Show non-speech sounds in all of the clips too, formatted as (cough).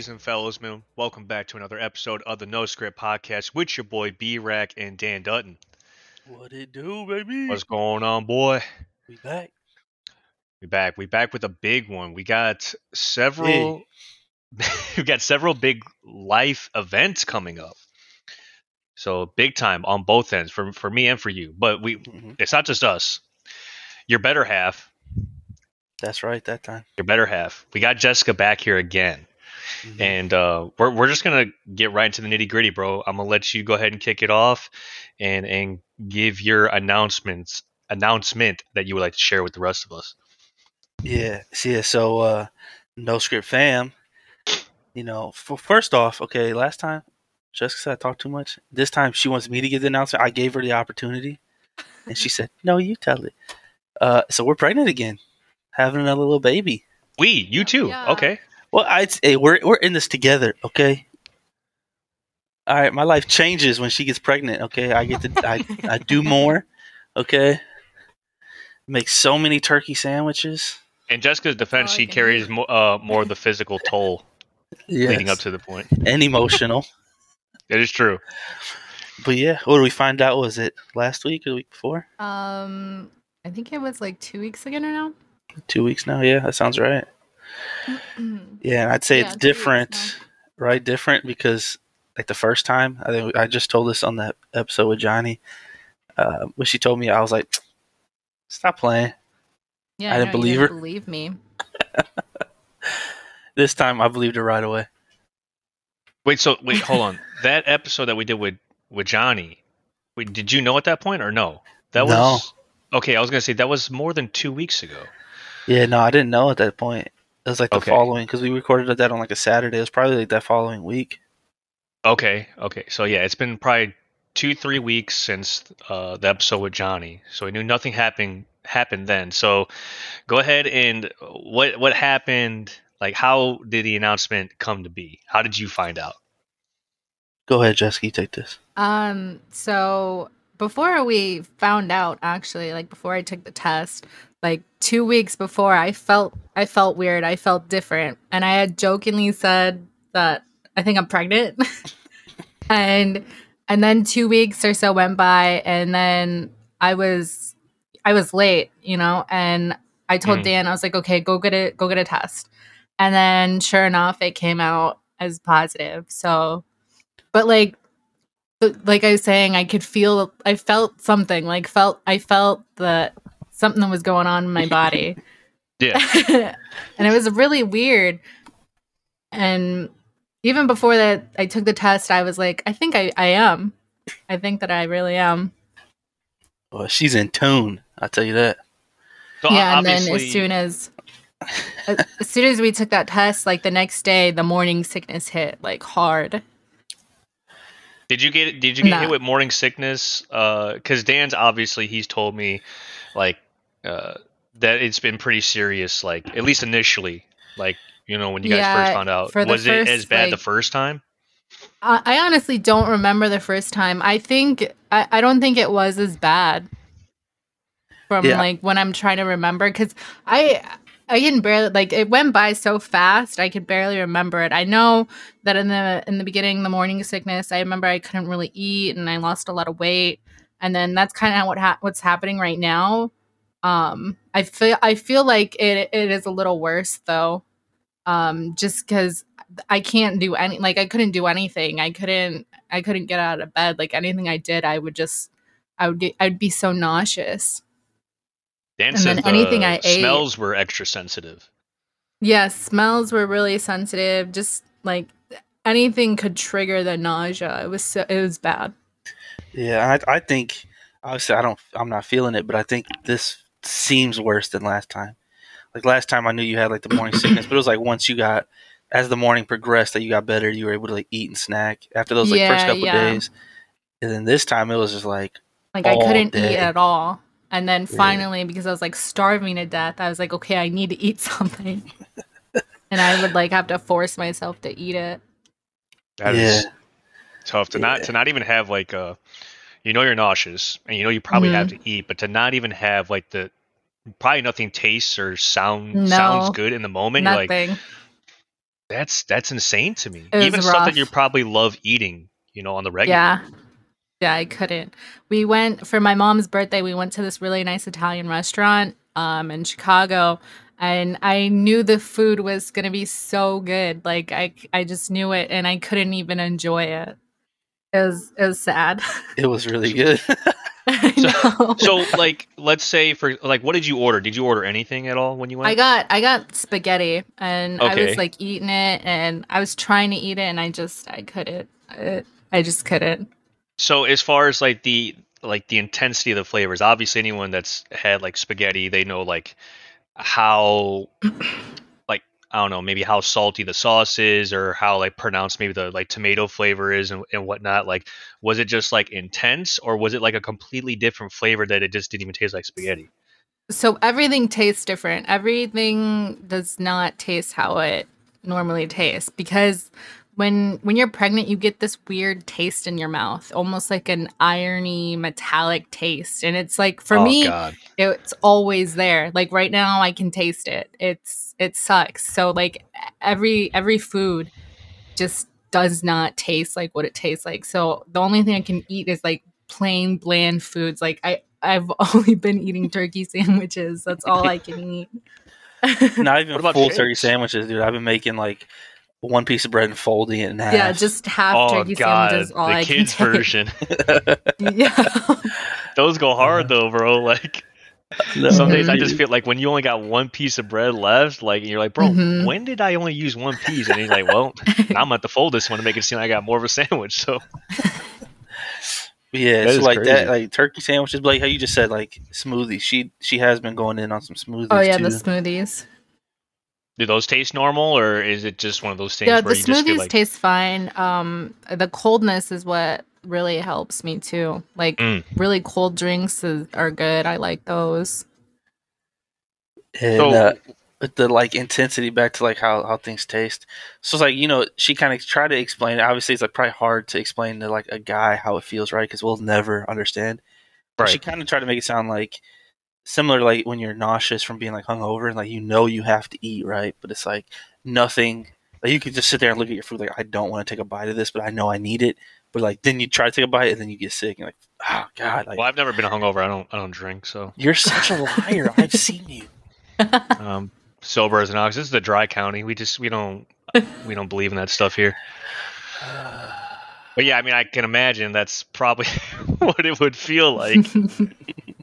Ladies and fellows, man, welcome back to another episode of the No Script Podcast with your boy B Rack and Dan Dutton. What it do, baby? What's going on, boy? we back? We back. We back with a big one. We got several. (laughs) we got several big life events coming up. So big time on both ends for for me and for you. But we, Mhm. it's not just us. Your better half. That's right. That time. Your better half. We got Jessica back here again. Mhm. and uh, we're we're just gonna get right into the nitty gritty, bro. I'm gonna let you go ahead and kick it off, and and give your announcements announcement that you would like to share with the rest of us. yeah, so, yeah. So, uh, no script fam. You know, for, first off, okay. Last time, Jessica said I talked too much. This time, she wants me to give the announcement. I gave her the opportunity, and she said, "No, you tell it." Uh, so we're pregnant again, having another little baby. We, you too. Yeah. Okay. Well, I'd say we're we're in this together, okay? All right, my life changes when she gets pregnant, okay? I get to I, I do (laughs) more, okay? Make so many turkey sandwiches. In Jessica's defense, Oh, she carries hear. mo- uh, more of the physical toll leading up to the and emotional. (laughs) It is true. But yeah, what did we find out? Was it last week or the week before? Um, I think it was like two weeks ago now. Two weeks now. Yeah, that sounds right. Yeah, and I'd say Yeah, it's two weeks different, right? Different because like the first time, I think I just told this on that episode with Johnny. Uh, when she told me, I was like, "Stop playing." yeah, I didn't know, you believe didn't her. Believe me. (laughs) This time, I believed her right away. Wait, so wait, hold on. (laughs) That episode that we did with with Johnny, wait, did you know at that point or no? That No. was okay. I was gonna say that was more than two weeks ago. Yeah, no, I didn't know at that point. It was like the Okay. following because we recorded that on like a Saturday. It was probably like that following week. Okay, okay. So yeah, it's been probably two, three weeks since uh, the episode with Johnny. So we knew nothing happened happened then. So go ahead and what what happened? Like, how did the announcement come to be? How did you find out? Go ahead, Jessica, take this. Um, so before we found out, actually, like before I took the test, like two weeks before, I felt I felt weird. I felt different, and I had jokingly said that I think I'm pregnant, (laughs) and and then two weeks or so went by, and then I was I was late, you know, and I told Mhm. Dan I was like, okay, go get it, go get a test, and then sure enough, it came out as positive. So, but like like I was saying, I could feel, I felt something, like felt, I felt that something was going on in my (laughs) body. Yeah. (laughs) and it was really weird. And even before that, I took the test, I was like, I think I, I am. I think that I really am. Well, she's in tune. I'll tell you that. So yeah. And then as soon as, as as soon as we took that test, like the next day, the morning sickness hit like hard. Did you get did you get Nah. hit with morning sickness? Because Dan's obviously he's told me like uh, that it's been pretty serious. Like at least initially, like you know when you guys Yeah, first found out, for the was it as first, bad the first time? I, I honestly don't remember the first time. I think I, I don't think it was as bad from Yeah. like when I'm trying to remember because I I can barely like it went by so fast I could barely remember it. I know that in the in the beginning the morning sickness I remember I couldn't really eat and I lost a lot of weight and then that's kind of what ha- what's happening right now. Um, I feel I feel like it it is a little worse though, um, just because I can't do any like I couldn't do anything. I couldn't I couldn't get out of bed. Like anything I did, I would just I would get I'd be so nauseous. Dan And said then anything the I ate- smells were extra sensitive. Yeah, smells were really sensitive. Just like anything could trigger the nausea. It was so it was bad. Yeah, I, I think obviously I don't. I'm not feeling it, but I think this seems worse than last time. Like last time, I knew you had like the morning (coughs) sickness, but it was like once you got as the morning progressed that you got better, you were able to like eat and snack after those like first couple yeah. days. And then this time it was just like Like I couldn't day. eat at all. And then Yeah. finally, because I was like starving to death, I was like, okay, I need to eat (laughs) something. and I would like have to force myself to eat it. That is Yeah. tough to not to not even have like a you know you're nauseous and you know you probably have mm-hmm. to eat, but to not even have like the probably nothing tastes or sound No. sounds good in the moment. You're like Nothing. That's that's insane to me. It was Even stuff that you probably love eating, you know, on the regular. Yeah. Yeah, I couldn't. We went for my mom's birthday, we went to this really nice Italian restaurant um in Chicago and I knew the food was going to be so good. Like I I just knew it and I couldn't even enjoy it. It was it was sad. (laughs) It was really good. (laughs) Know. So like, let's say for like, what did you order? Did you order anything at all when you went? I got I got spaghetti and I was like eating it and I was trying to eat it and I just I couldn't. I just couldn't. So as far as like the like the intensity of the flavors, obviously anyone that's had like spaghetti, they know like how like I don't know, maybe how salty the sauce is or how like pronounced maybe the like tomato flavor is and, and whatnot. Like was it just like intense or was it like a completely different flavor that it just didn't even taste like spaghetti? So everything tastes different. Everything does not taste how it normally tastes because when when you're pregnant you get this weird taste in your mouth, almost like an irony metallic taste. And it's like for oh, me God. it's always there. Like right now I can taste it. It's it sucks. So like every every food just does not taste like what it tastes like. So the only thing I can eat is like plain bland foods. Like I I've (laughs) only been eating turkey sandwiches. That's all I can eat. (laughs) Not (laughs) even What about full shakes? turkey sandwiches, dude. I've been making like one piece of bread and folding it in half. yeah, just half Oh turkey God, sandwiches. All the I kids can take. version. (laughs) (laughs) Yeah. Those go hard though, bro. Like No. some days I just feel like when you only got one piece of bread left, like you're like, bro, Mhm. when did I only use one piece? And he's like, well, now (laughs) I'm gonna have fold this one to make it seem like I got more of a sandwich. So Yeah, That so like crazy. that, like turkey sandwiches, but like how you just said, like smoothies. She she has been going in on some smoothies. oh yeah, too. the smoothies. Do those taste normal, or is it just one of those things Yeah, where the you just feel smoothies like, taste fine. Um, the coldness is what really helps me too. Like Mm. really cold drinks is, are good. I like those. and So- uh, with the like intensity back to like how how things taste. So it's like you know she kind of tried to explain it. Obviously, it's like probably hard to explain to like a guy how it feels, right? Because we'll never understand. But She kind of tried to make it sound like similar like when you're nauseous from being like hungover and like you know you have to eat, right? But it's like nothing. Like you could just sit there and look at your food like I don't want to take a bite of this, but I know I need it. But like then you try to take a bite and then you get sick and like oh god, like Well, I've never been hungover. I don't. I don't drink. So you're such a liar. I've seen you. (laughs) um, sober as an ox. This is the dry county. We just we don't we don't believe in that stuff here. (sighs) But yeah, I mean, I can imagine that's probably (laughs) what it would feel like. (laughs)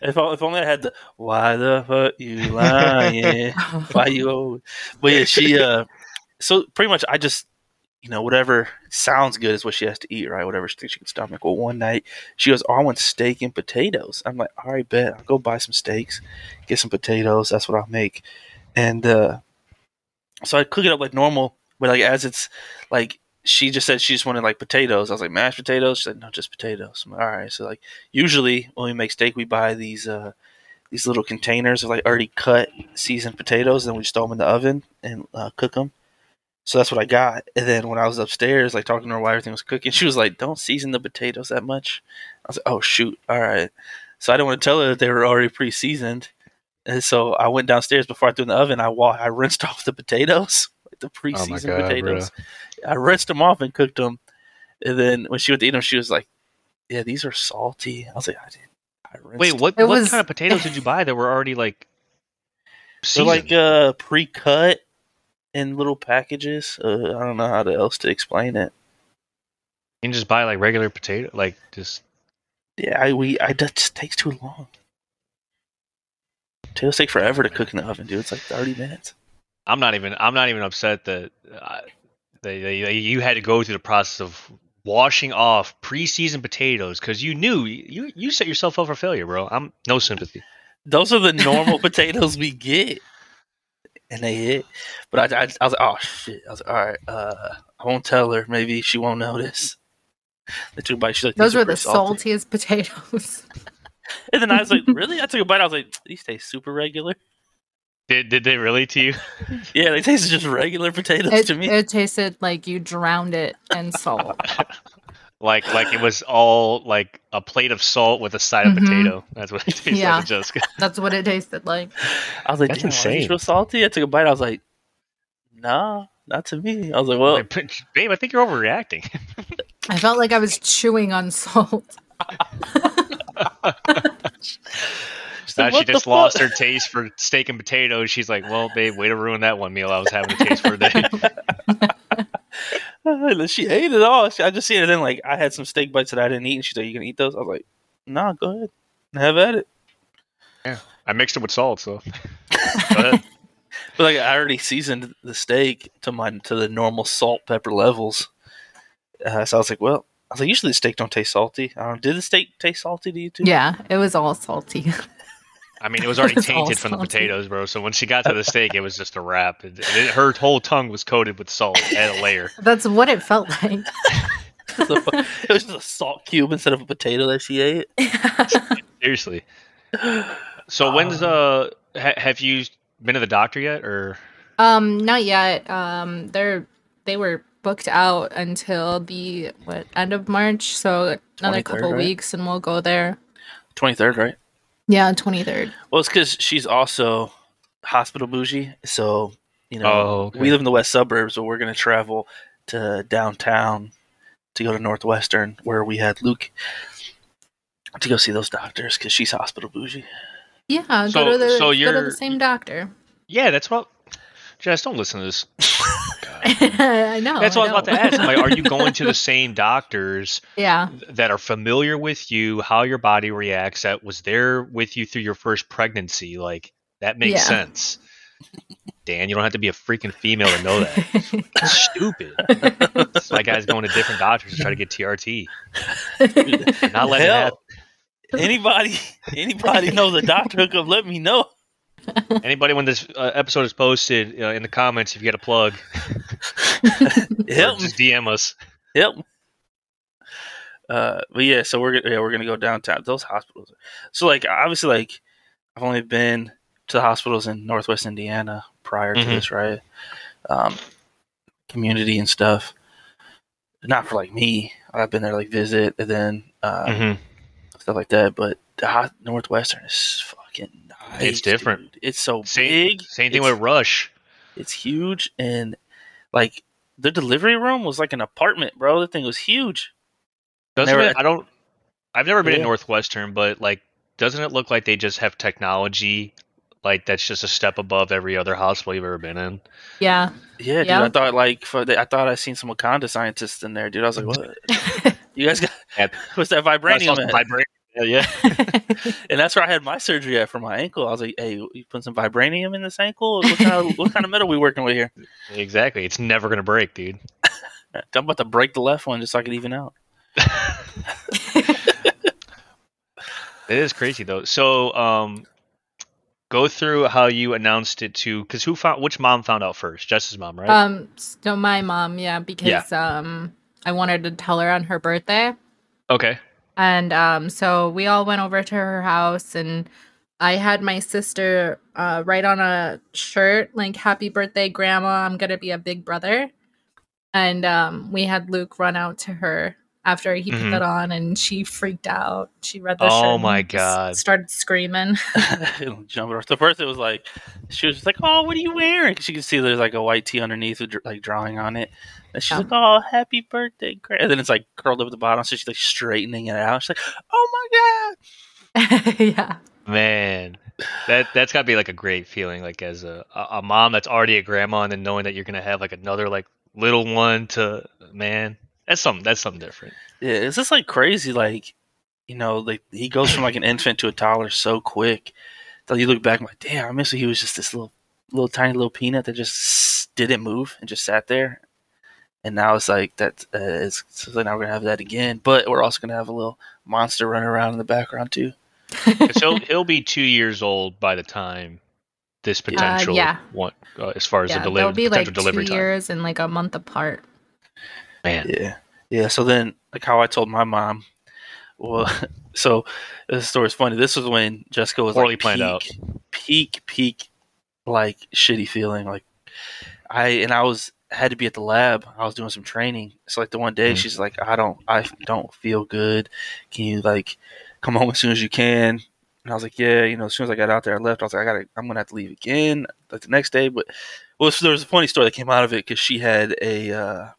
If, I, if only I had the why the fuck you lying? why you? Always? But yeah, she. Uh, so pretty much, I just you know whatever sounds good is what she has to eat, right? Whatever she thinks she can stomach. Well, one night she goes, "Oh, I want steak and potatoes." I'm like, "All right, bet. I'll go buy some steaks, get some potatoes. That's what I'll make." And uh, so I cook it up like normal, but like as it's like she just said she just wanted like potatoes. I was like mashed potatoes. She said no, just potatoes. Like, all right. So like usually when we make steak, we buy these uh these little containers of like already cut seasoned potatoes, and then we just throw them in the oven and uh, cook them. So that's what I got. And then when I was upstairs, like talking to her while everything was cooking, she was like, "Don't season the potatoes that much." I was like, "Oh shoot, all right." So I didn't want to tell her that they were already pre-seasoned. And so I went downstairs before I threw in the oven. I wa- I rinsed (laughs) off the potatoes, like the Oh pre-seasoned potatoes. I rinsed them off and cooked them. And then when she went to eat them, she was like, "Yeah, these are salty." I was like, "I didn't." I Wait, what? It what was- kind of potatoes did you (laughs) buy that were already like? They're like uh, pre-cut in little packages. Uh, I don't know how to, else to explain it. you can just buy like regular potato, like just. Yeah, I we I that just takes too long. Potatoes take forever to cook in the oven, dude. It's like thirty minutes. I'm not even. I'm not even upset that uh, they, they, they- you had to go through the process of washing off pre-seasoned potatoes because you knew you you set yourself up for failure, bro. I'm no sympathy. Those are the (laughs) normal potatoes we get, and they hit. But I, I, I was like, oh shit. I was like, all right. Uh, I won't tell her. Maybe she won't notice. They took a bite. She's like, Those were the salty." saltiest (laughs) potatoes. And then I was like, really? I took a bite. I was like, these taste super regular. Did did they really to you? (laughs) Yeah, they tasted just regular potatoes It, to me. it tasted like you drowned it in salt. (laughs) like like it was all like a plate of salt with a side of Mhm. potato. That's what it tastes Yeah. like, Jessica. (laughs) That's what it tasted like. I was like, That's damn, insane. real salty? I took a bite. I was like, nah, not to me. I was like, well, Like, babe, I think you're overreacting. I felt like I was chewing on salt. (laughs) she's like, now she "What the just lost fuck?" her taste for steak and potatoes. She's like, well, babe, way to ruin that one meal I was having a taste for today. And (laughs) (laughs) she ate it all. She, I just seen it. Then like I had some steak bites that I didn't eat, and she's like, "You gonna eat those?" I was like, "Nah, go ahead, have at it." Yeah, I mixed it with salt, so. Go ahead. But like I already seasoned the steak to my to the normal salt pepper levels. Uh, so I was like, "Well," I was like, "Usually the steak don't taste salty." I don't, did the steak taste salty to you too? Yeah, it was all salty. I mean, it was already (laughs) It's all tainted from the potatoes, bro. So when she got to the steak, it was just a wrap. It, it- her whole tongue was coated with salt at a layer. (laughs) That's what it felt like. (laughs) It was just a salt cube instead of a potato that she ate. Seriously. So when's uh ha- have you been to the doctor yet, or um, not yet. Um, they're they were booked out until the what end of March, so another couple right? weeks, and we'll go there. Twenty third, right? Yeah, twenty third. Well, it's because she's also hospital bougie. So, you know, Oh, okay. we live in the west suburbs, but we're going to travel to downtown to go to Northwestern, where we had Luke to go see those doctors because she's hospital bougie. Yeah, So- go to the so go to you're- the same doctor. yeah, that's what. Jess, don't listen to this. (laughs) I know. That's what I was about to ask. Like, are you (laughs) going to the same doctors yeah, that are familiar with you, how your body reacts, that was there with you through your first pregnancy? Like that makes Yeah. sense. Dan, you don't have to be a freaking female to know that. (laughs) It's stupid. It's like guys going to different doctors to try to get TRT. Not letting it happen. Hell, anybody, anybody knows a doctor who could let me know. (laughs) Anybody, when this uh, episode is posted uh, in the comments, if you get a plug, (laughs) me, just DM us. Yep. Uh, but yeah, so we're yeah we're gonna go downtown. Those hospitals. So like obviously like I've only been to the hospitals in Northwest Indiana prior to Mhm. this, right? Um, community and stuff. Not for like me. I've been there like visit and then uh, Mhm. stuff like that. But the hot Northwestern is fucking nice. It's different. dude. It's so Same- big. Same thing It's- with Rush. It's huge and like the delivery room was like an apartment, bro. The thing was huge. Doesn't Never- it? I don't. I've never been in Northwestern, but like, doesn't it look like they just have technology, like that's just a step above every other hospital you've ever been in? yeah. Yeah, dude. Yeah. I thought like for the, I thought I seen some Wakanda scientists in there, dude. I was like, (laughs) what? You guys got Yeah. (laughs) what's that I saw vibranium? Some at? vibra- Yeah, yeah. (laughs) and that's where I had my surgery at for my ankle. I was like, hey, you put some vibranium in this ankle? What kind of what kind of metal we working with here? (laughs) exactly. It's never gonna break, dude. (laughs) I'm about to break the left one just so I can even out. It is crazy though. So, um, go through how you announced it to because who found which mom found out first? Jess's mom, right? Um, so my mom, yeah, because um, I wanted to tell her on her birthday, okay. And um, so we all went over to her house, and I had my sister uh write on a shirt like "Happy Birthday, Grandma! I'm gonna be a big brother," and um, we had Luke run out to her after he put mm-hmm. that on, and she freaked out. She read the Oh shirt. and my just God. Started screaming. Jumping off. The first it was like she was just like, "Oh, what are you wearing?" 'Cause you can see there's like a white tee underneath with like drawing on it. And she's Yeah. like, "Oh, happy birthday!" Gra-" And then it's like curled up at the bottom, so she's like straightening it out. She's like, "Oh my god!" (laughs) yeah. Man, that that's gotta be like a great feeling, like as a a a mom that's already a grandma, and then knowing that you're gonna have like another like little one to man. That's something. That's something different. Yeah, it's just like crazy. Like, you know, like he goes from like an infant to a toddler so quick. that you look back, and like, damn, I miss he was just this little, little tiny little peanut that just didn't move and just sat there. And now it's like that. Uh, it's, like now we're gonna have that again, but we're also gonna have a little monster running around in the background too. (laughs) he'll he'll be two years old by the time this potential yeah. one, uh, as far as yeah, the they'll delivery be potential like two delivery time. years and like a month apart. Man, Yeah, yeah. So then, like how I told my mom, well, (laughs) so this story's funny. This was when Jessica was Poorly like planned peak, out. peak, peak, like shitty feeling. Like I and I was had to be at the lab. I was doing some training. So like the one day Mhm. she's like, I don't, I don't feel good. Can you like come home as soon as you can? And I was like, yeah, you know, as soon as I got out there, I left. I was like, I gotta, I'm gonna have to leave again, like the next day. But well, so there was a funny story that came out of it because she had a uh, a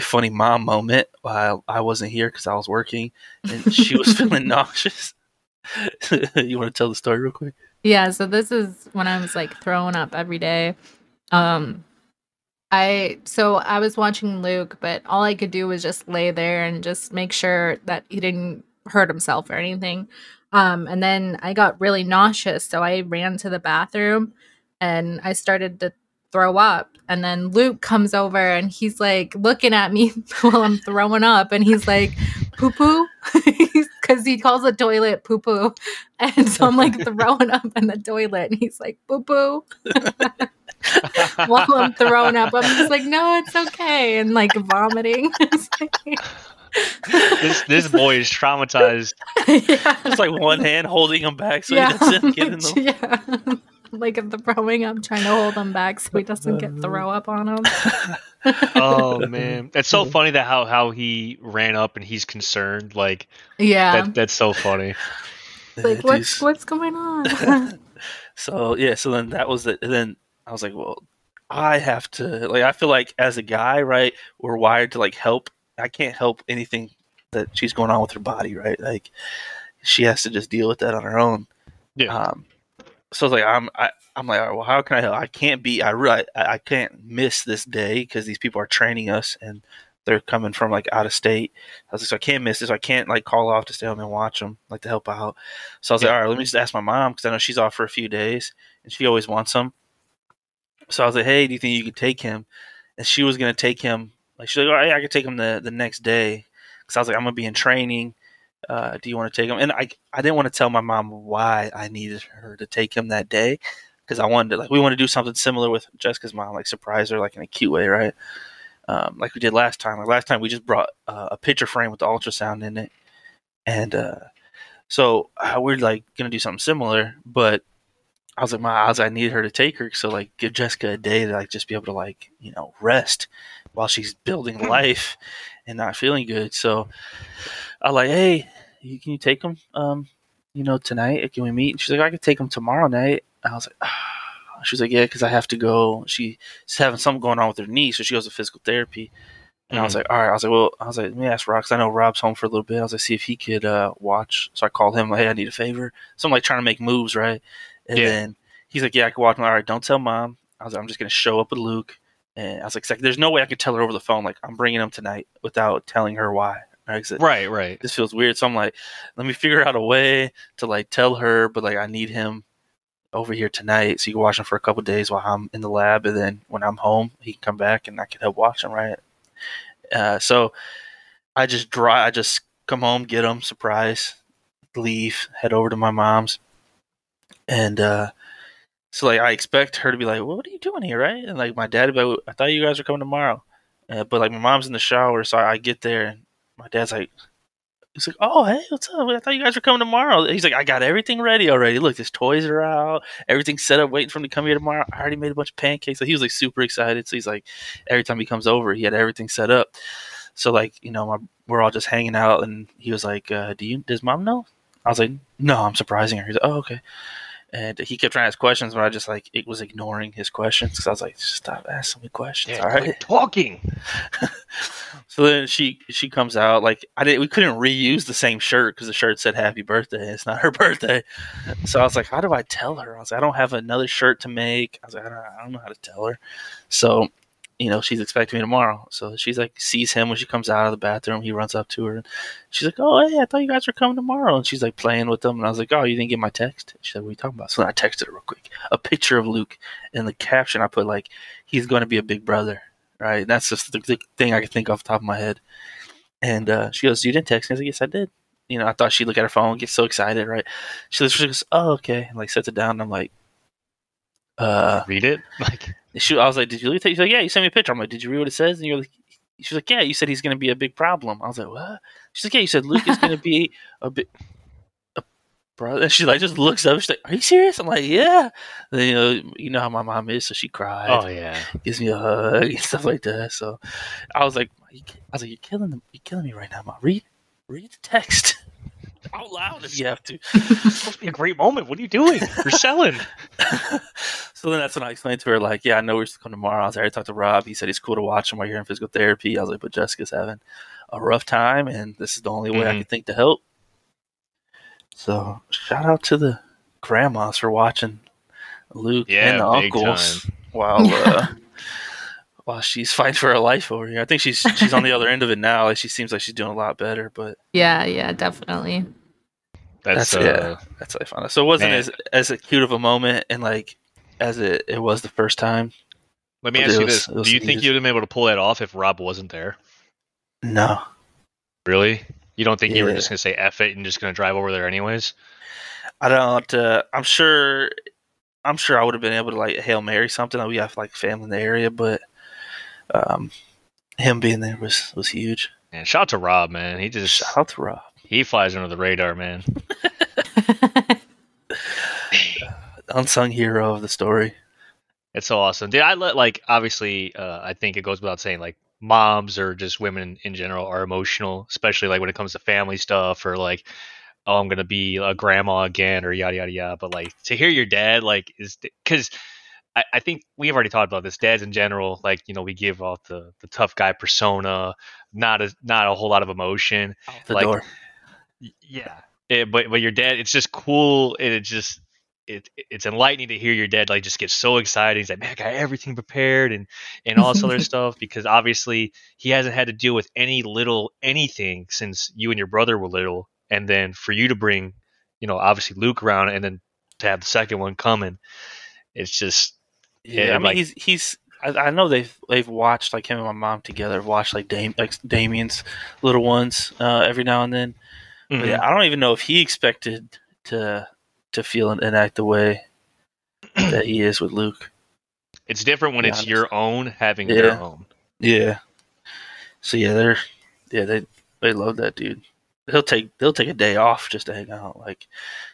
funny mom moment while I wasn't here because I was working, and she was (laughs) feeling (laughs) nauseous. (laughs) you want to tell the story real quick? Yeah, so this is when I was like throwing up every day. Um I so I was watching Luke, but all I could do was just lay there and just make sure that he didn't hurt himself or anything. Um and then I got really nauseous, so I ran to the bathroom and I started to throw up. And then Luke comes over and he's like looking at me (laughs) while I'm throwing up and he's like, poo poo. (laughs) Because he calls the toilet poo poo. (laughs) And so I'm like throwing up in the toilet and he's like, poo poo. while I'm throwing up, I'm just like, no, it's okay. And like vomiting. This this boy is traumatized. yeah. It's like one hand holding him back so yeah. he doesn't get in the. yeah. (laughs) Like if the throwing up, trying to hold him back so he doesn't get throw up on him. (laughs) Oh man, it's so funny that how how he ran up and he's concerned. Like Yeah. that that's so funny. like what's what's going on? (laughs) So yeah, so then that was it. And then I was like, well, I have to like. I feel like as a guy, right, we're wired to like help. I can't help anything that she's going on with her body, right? Like she has to just deal with that on her own. Yeah. Um, so I was like, I'm, I, I'm like, all right, well, how can I help? I can't be, I really, I, I can't miss this day because these people are training us and they're coming from like out of state. I was like, so I can't miss this. I can't like call off to stay home and watch them, like to help out. So I was like, all right, let me just ask my mom because I know she's off for a few days and she always wants him. So I was like, hey, do you think you could take him? And she was gonna take him. Like she's like, all right, I could take him the the next day because I was like, I'm gonna be in training. Uh, do you want to take him? And I I didn't want to tell my mom why I needed her to take him that day because I wanted to like we want to do something similar with Jessica's mom, like surprise her like in a cute way, right? Um, like we did last time. Like last time, we just brought uh, a picture frame with the ultrasound in it, and uh, so uh, we're like gonna do something similar. But I was like, my, was, I needed her to take her, so like give Jessica a day to like just be able to like you know rest while she's building life and not feeling good. So I like, hey, can you take him? Um, you know, tonight? Can we meet? And she's like, I could take him tomorrow night. I was like, (sighs) ah. She was like, yeah, because I have to go. She's having something going on with her knee, so she goes to physical therapy. And I was like, all right. I was like, well, I was like, let me ask Rob 'cause I know Rob's home for a little bit. I was like, see if he could uh, watch. So I called him, like, hey, I need a favor. So I'm like trying to make moves, right? And Yeah. then he's like, yeah, I can watch. Like, all right, don't tell mom. I was like, I'm just gonna show up with Luke. And I was like, there's no way I could tell her over the phone, like, I'm bringing him tonight without telling her why. Right? it- Right, right. this feels weird. So I'm like, let me figure out a way to like tell her, but like I need him over here tonight so you can watch him for a couple days while I'm in the lab, and then when I'm home, he can come back and I can help watch him. Right. Uh, so I just drive. I just come home, get him, surprise, leave, head over to my mom's, and uh, so like I expect her to be like, well, "What are you doing here?" Right? And like my dad, would be like, I thought you guys were coming tomorrow, uh, but like my mom's in the shower, so I get there and my dad's like, he's like, oh hey, what's up? I thought you guys were coming tomorrow. He's like, I got everything ready already. Look, his toys are out, everything's set up, waiting for him to come here tomorrow. I already made a bunch of pancakes. So he was like super excited. So he's like, every time he comes over, he had everything set up. So like, you know, my, we're all just hanging out, and he was like, uh, do you? Does mom know? I was like, no, I'm surprising her. He's like, oh okay. And he kept trying to ask questions, but I just like it was ignoring his questions because I was like, stop asking me questions. Yeah, all right. (laughs) talking. So then she she comes out like I didn't we couldn't reuse the same shirt because the shirt said happy birthday. It's not her (laughs) birthday. So I was like, how do I tell her? I was like, I don't have another shirt to make. I was like, I don't, I don't know how to tell her. So you know she's expecting me tomorrow. So she's like sees him when she comes out of the bathroom. He runs up to her and she's like, oh hey, I thought you guys were coming tomorrow. And she's like playing with them. And I was like, oh, you didn't get my text? She said, what are you talking about? So I texted her real quick a picture of Luke and the caption I put like, he's going to be a big brother right? That's just the, the thing I can think off the top of my head. And uh, she goes, "You didn't text me?" I was like, "Yes, I did." You know, I thought she'd look at her phone, get so excited, right? She she goes, "Oh, okay," and like sets it down. And I'm like, "Uh," Read it. (laughs) Like she, I was like, "Did you read it? She's like, "Yeah, you sent me a picture." I'm like, "Did you read what it says?" And you're like, "She's like, yeah." You said he's going to be a big problem. I was like, "What?" She's like, "Yeah." You said Luke is going (laughs) to be a big. a Brother, and she like just looks up. She's like, "Are you serious?" I'm like, "Yeah." Then, you know, you know how my mom is, so she cried oh yeah. gives me a hug and (laughs) stuff like that. So I was like, I was like, you're killing them. You're killing me right now, mom. Read, read the text. Out loud if you have to. It's supposed to be a great moment. What are you doing? You're selling. (laughs) so then that's when I explained to her, like, yeah, I know we're supposed to come tomorrow. I was there. I talked to Rob. He said he's cool to watch him while you're in physical therapy. I was like, but Jessica's having a rough time, and this is the only way I Mhm. can think to help. So shout out to the grandmas for watching Luke Yeah, and the big uncles (laughs) while uh, while she's fighting for her life over here. I think she's she's on the other end of it now. Like she seems like she's doing a lot better, but (laughs) Yeah, yeah, definitely. That's, That's- uh, yeah. that's how I found out. So it wasn't Man. as as a cute of a moment and like as it, it was the first time. Let me But ask you was- this: Do you think needed. you'd have been able to pull that off if Rob wasn't there? No. Really? You don't think you were just gonna say "f it" and just gonna drive over there anyways? I don't. Uh, I'm sure. I'm sure I would have been able to like hail mary something. Like, we have like family in the area, but um, him being there was was huge. And shout out to Rob, man. He just Shout out to Rob, he flies under the radar, man. (laughs) unsung hero of the story. It's so awesome. Dude, I let like obviously uh, I think it goes without saying like moms or just women in general are emotional, especially like when it comes to family stuff or like oh I'm gonna be a grandma again or yada yada yada. But like to hear your dad like is because I, I think we've already talked about this. Dads in general, like you know, we give off the the tough guy persona, not a not a whole lot of emotion. Out the Like, door. Yeah Eh, but but your dad it's just cool and it just it it's enlightening to hear your dad like just get so excited he's like man i got everything prepared and and all this other (laughs) stuff because obviously he hasn't had to deal with any little anything since you and your brother were little and then for you to bring you know obviously luke around and then to have the second one coming it's just Yeah, yeah, I mean like- he's he's. I, know they've they've watched like him and my mom together. Watched like Dame like Damien's little ones uh, every now and then. Mhm. yeah, I don't even know if he expected to to feel and, and act the way that he is with Luke. it's different when be it's your own having Yeah. their own Yeah. So yeah, they're yeah they they love that dude. He'll take they'll take a day off just to hang out. Like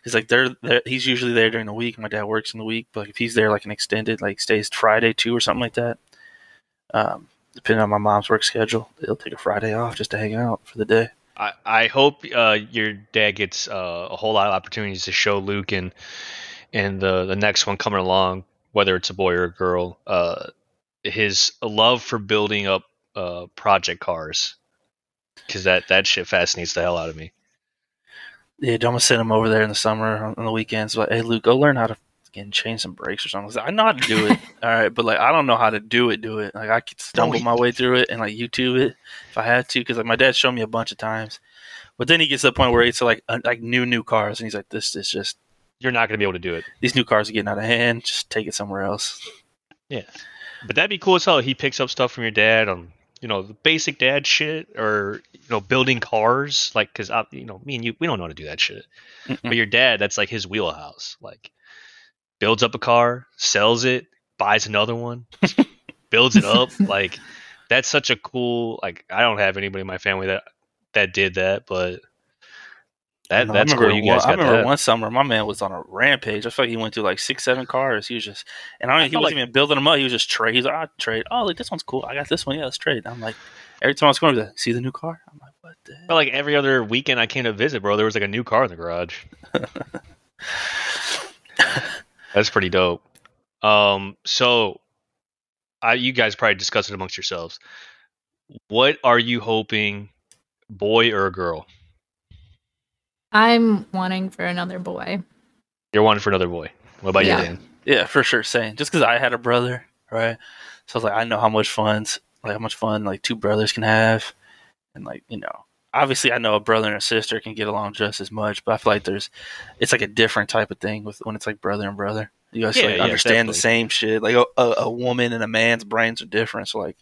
he's like they're, they're he's usually there during the week. My dad works in the week, but if he's there like an extended like stays Friday too or something like that. Um, depending on my mom's work schedule, they'll take a Friday off just to hang out for the day. I, I hope uh, your dad gets uh, a whole lot of opportunities to show Luke and and the the next one coming along, whether it's a boy or a girl, uh, his love for building up uh, project cars, because that that shit fascinates the hell out of me. Yeah, gonna send him over there in the summer on, on the weekends. Like, hey Luke, go learn how to fucking change some brakes or something. I, was like, I know how to do it, (laughs) all right, but like I don't know how to do it. Do it. Like I could stumble my way through it and like YouTube it if I had to, because like my dad showed me a bunch of times. But then he gets to the point where it's like uh, like new new cars, and he's like, this is just You're not gonna be able to do it. these new cars are getting out of hand. Just take it somewhere else. Yeah, but that'd be cool as hell. He picks up stuff from your dad on you know the basic dad shit or you know building cars, like because you know me and you we don't know how to do that shit. Mm-mm. But your dad, that's like his wheelhouse. Like builds up a car, sells it, buys another one, (laughs) builds it up. (laughs) Like that's such a cool. Like I don't have anybody in my family that that did that, but that No, that's remember cool. You guys I remember that. one summer, my man was on a rampage. I feel like he went through like six, seven cars. He was just, and I don't. I he wasn't like- even building them up. He was just trade. He's like, I trade. Oh, like this one's cool. I got this one. Yeah, let's trade. I'm like, every time I was going to see the new car, I'm like, what the? But like every other weekend I came to visit, bro, there was like a new car in the garage. (laughs) That's pretty dope. Um, so I, you guys probably discuss it amongst yourselves. What are you hoping, boy or girl? I'm wanting for another boy. You're wanting for another boy. What about Yeah. you, Dan? Yeah, for sure. Saying just because I had a brother, right? So I was like, I know how much fun's like how much fun like two brothers can have, and like you know, obviously I know a brother and a sister can get along just as much, but I feel like there's it's like a different type of thing with when it's like brother and brother. You guys Yeah, like yeah, understand definitely. the same shit. Like a, a, a woman and a man's brains are different. So like,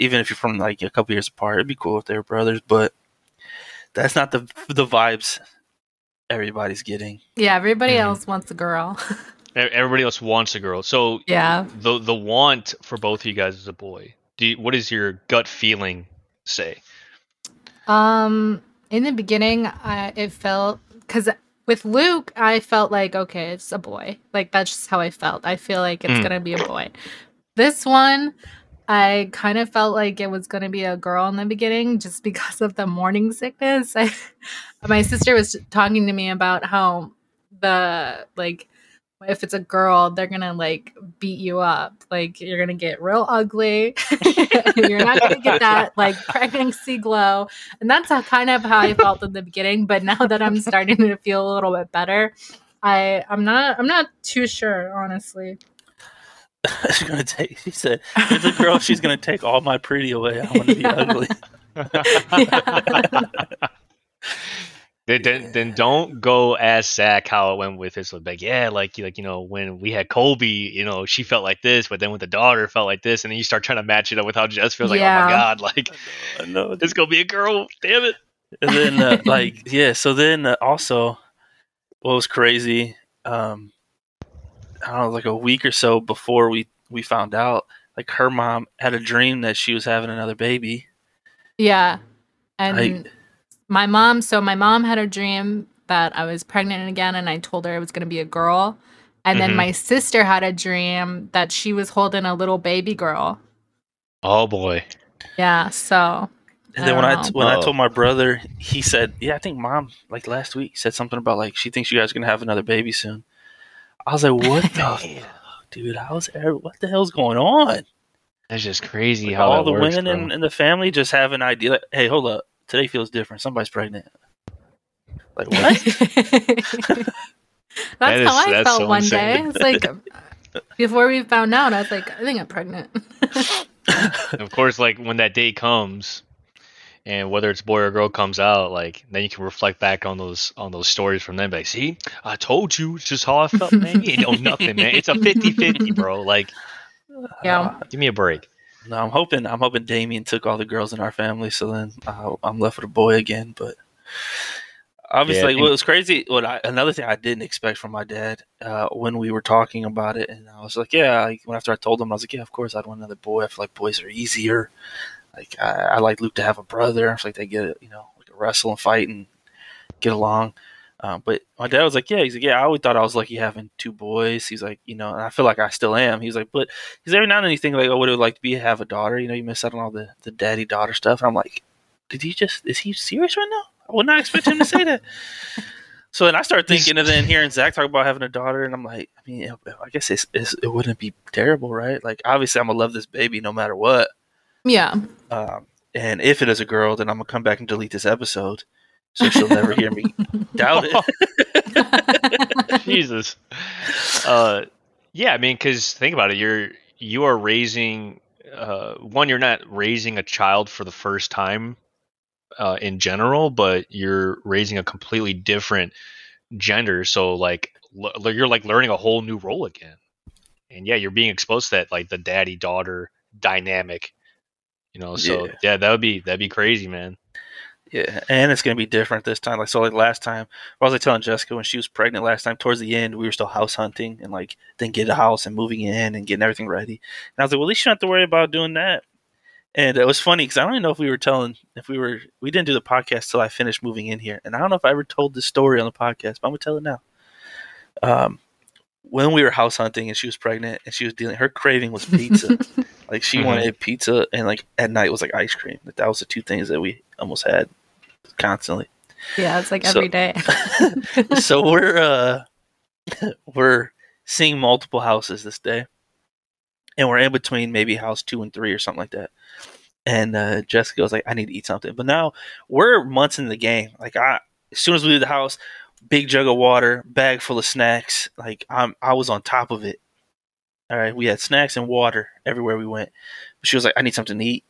even if you're from like a couple years apart, it'd be cool if they were brothers, but that's not the the vibes everybody's getting. Yeah, everybody Mhm. else wants a girl. (laughs) Everybody else wants a girl. So yeah. the the want for both of you guys is a boy. Do you, what does your gut feeling say? Um, in the beginning, I it felt because with Luke, I felt like okay, it's a boy. Like that's just how I felt. I feel like it's Mm. gonna be a boy. This one, I kind of felt like it was going to be a girl in the beginning just (laughs) because of the morning sickness. I, (laughs) my sister was talking to me about how the like if it's a girl, they're gonna like beat you up. Like you're gonna get real ugly. (laughs) you're not gonna get that (laughs) like pregnancy glow. And that's how, kind of how I felt in the beginning. But now that I'm starting to feel a little bit better, I I'm not I'm not too sure honestly. (laughs) she's gonna take. She said, "If it's a girl, she's gonna take all my pretty away. I want to be Yeah. Ugly." Then, then, then don't go as Zach how it went with his like yeah like like you know when we had Colby you know she felt like this but then with the daughter felt like this and then you start trying to match it up with how Jess feels like oh my god (laughs) like I know. this gonna be a girl damn it And then, uh, (laughs) like, yeah. So then, uh, also, what was crazy? Um, I don't know, like a week or so before we we found out, like her mom had a dream that she was having another baby. Yeah. And Like- my mom, so my mom had a dream that I was pregnant again and I told her it was going to be a girl. And then Mhm. my sister had a dream that she was holding a little baby girl. oh boy Yeah, so And then when I don't t- know. when I Oh. told my brother, he said, "Yeah, I think mom like last week said something about like she thinks you guys are gonna have another baby soon." I was like, "What the (laughs) Man, fuck, dude? How's er- what the hell's going on?" that's just crazy Like, how all that the works, women in, in the family just have an idea. Like, hey, hold up, today feels different. Somebody's pregnant. Like what? (laughs) that's That is- how I that's felt so one day. It's like (laughs) before we found out, I was like, I think I'm pregnant. (laughs) Of course like when that day comes and whether it's boy or girl comes out like then you can reflect back on those on those stories from them like see I told you it's just how I felt man you know nothing man it's a 50-50 bro like yeah. give me a break No, I'm hoping I'm hoping Damien took all the girls in our family, so then uh, I'm left with a boy again. But obviously, Yeah, what was crazy, what I, another thing I didn't expect from my dad uh, when we were talking about it, and I was like, yeah, like, when after I told him, I was like, yeah, of course I'd want another boy. I feel like boys are easier. Like I, I like Luke to have a brother. I feel like they get you know like wrestle and fight and get along. Um, but my dad was like, yeah, he's like, yeah, I always thought I was lucky having two boys. He's like, you know, and I feel like I still am. He's like, but He's every now and think like, oh, would it like to be have a daughter? You know, you miss out on all the the daddy daughter stuff. And I'm like, did he just is he serious right now? I would not expect him to say that. (laughs) So then I start thinking, and then hearing Zach talk about having a daughter, and I'm like, I mean, I guess it's, it's, it wouldn't be terrible, right? Like, obviously, I'm gonna love this baby no matter what. Yeah. Um, and if it is a girl, then I'm gonna come back and delete this episode, so she'll never hear me (laughs) doubt it. (laughs) Jesus. Uh, yeah, I mean, because think about it. You're you are raising uh, one. You're not raising a child for the first time uh, in general, but you're raising a completely different gender. So like l- you're like learning a whole new role again. And yeah, you're being exposed to that like the daddy daughter dynamic. You know, so Yeah. yeah, that would be that'd be crazy, man. Yeah, and it's gonna be different this time. Like so, like last time, I was like telling Jessica when she was pregnant last time. Towards the end, we were still house hunting and like then get a house and moving in and getting everything ready. And I was like, well, at least you don't have to worry about doing that. And it was funny because I don't even know if we were telling if we were we didn't do the podcast till I finished moving in here, and I don't know if I ever told this story on the podcast, but I'm gonna tell it now. Um, when we were house hunting and she was pregnant and she was dealing, her craving was pizza. (laughs) like she Mhm. wanted pizza and like at night was like ice cream. Like that was the two things that we almost had constantly. yeah, it's like So- every day. (laughs) so (laughs) we're uh (laughs) we're seeing multiple houses this day. And we're in between maybe house two and three or something like that. And uh Jessica was like, I need to eat something. But now we're months in the game. Like I as soon as we leave the house, big jug of water, bag full of snacks. Like I'm I was on top of it. All right, we had snacks and water everywhere we went. She was like, I need something to eat.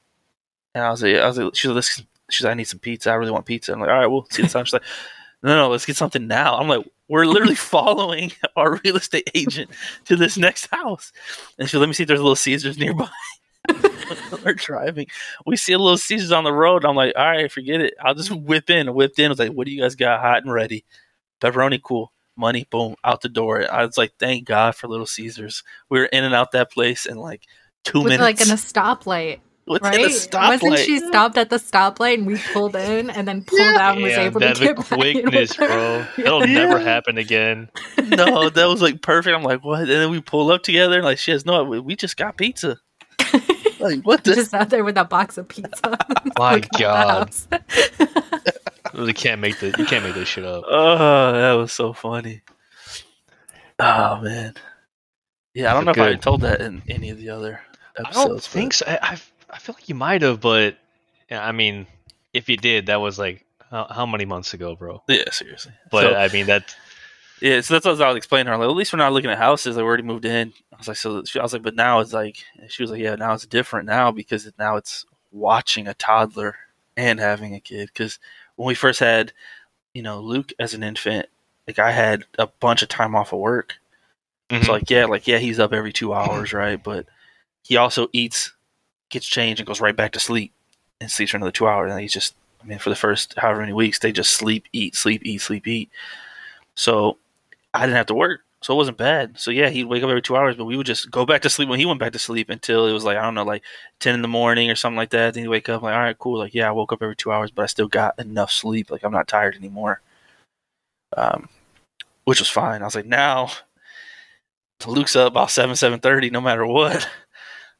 And I was like, I was like, she was like, "Let's-" she's like, I need some pizza. I really want pizza. I'm like, all right, we'll see the time. She's like, no, no, let's get something now. I'm like, we're literally (laughs) following our real estate agent to this next house. And she let me see if there's a little Caesars nearby. (laughs) we're driving. We see a little Caesars on the road. I'm like, all right, forget it. I'll just whip in. I whipped in. I was like, what do you guys got hot and ready? Pepperoni, cool. Money, boom, out the door. I was like, thank God for Little Caesars. We were in and out that place in like two minutes. like in a stoplight, Within right? a stoplight. Wasn't she stopped at the stoplight and we pulled in and then pulled out and was Yeah, able to that get the back in quickness, with bro. That'll Yeah. never happen again. no, (laughs) that was like perfect. I'm like, what? And then we pull up together, and like, she has no, we- we just got pizza. (laughs) like what the? Just out there with a box of pizza. (laughs) My Looking at the God. house. You can't make the you can't make this shit up. Oh, that was so funny. Oh man. Yeah, I don't know if I told that in any of the other episodes. I don't think so. I, I I feel like you might have, but yeah, I mean, if you did, that was like how, how many months ago, bro? yeah, seriously. But So- I mean that Yeah, so that's what I was explaining to her. Like, at least we're not looking at houses. Like, we already moved in. I was like, so she, I was like, but now it's like, she was like, yeah, now it's different now because now it's watching a toddler and having a kid. Because when we first had, you know, Luke as an infant, like I had a bunch of time off of work. Mhm. So like, yeah, like yeah, he's up every two hours, right? But he also eats, gets changed, and goes right back to sleep, and sleeps for another two hours. And he's just, I mean, for the first however many weeks, they just sleep, eat, sleep, eat, sleep, eat. So I didn't have to work, so it wasn't bad. So yeah, he'd wake up every two hours, but we would just go back to sleep when he went back to sleep until it was like I don't know, like ten in the morning or something like that. Then he'd wake up like, all right, cool. Like yeah, I woke up every two hours, but I still got enough sleep. Like I'm not tired anymore. Um, which was fine. I was like, now Luke's up about seven, seven thirty, no matter what. (laughs)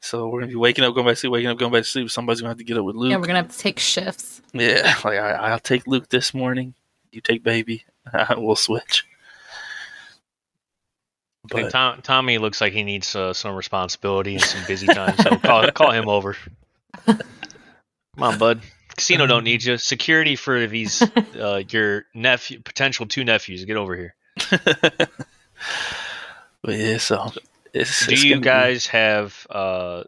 So we're gonna be waking up, going back to sleep, waking up, going back to sleep. Somebody's gonna have to get up with Luke. yeah, we're gonna have to take shifts. Yeah, (laughs) like I, I'll take Luke this morning. You take baby. (laughs) we'll switch. I think But Tom, Tommy looks like he needs uh, some responsibility and some busy time, so call, (laughs) call him over. Come on, bud. Casino don't need you. Security for these uh, your nephew, potential two nephews. Get over here. but yeah, so it's, Do it's you gonna be- guys have uh,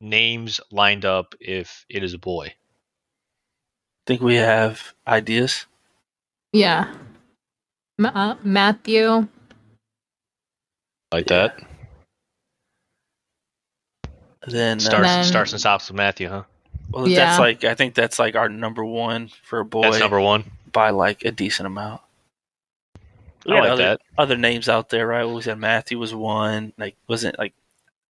names lined up if it is a boy? think we have ideas? Yeah. Ma- uh, Matthew. Like Yeah. that? Then uh, Starts then- starts and stops with Matthew, huh? well, Yeah. that's like I think that's like our number one for a boy That's number one. by like a decent amount. We I like other, that. other names out there, right? We said Matthew was one. Like wasn't like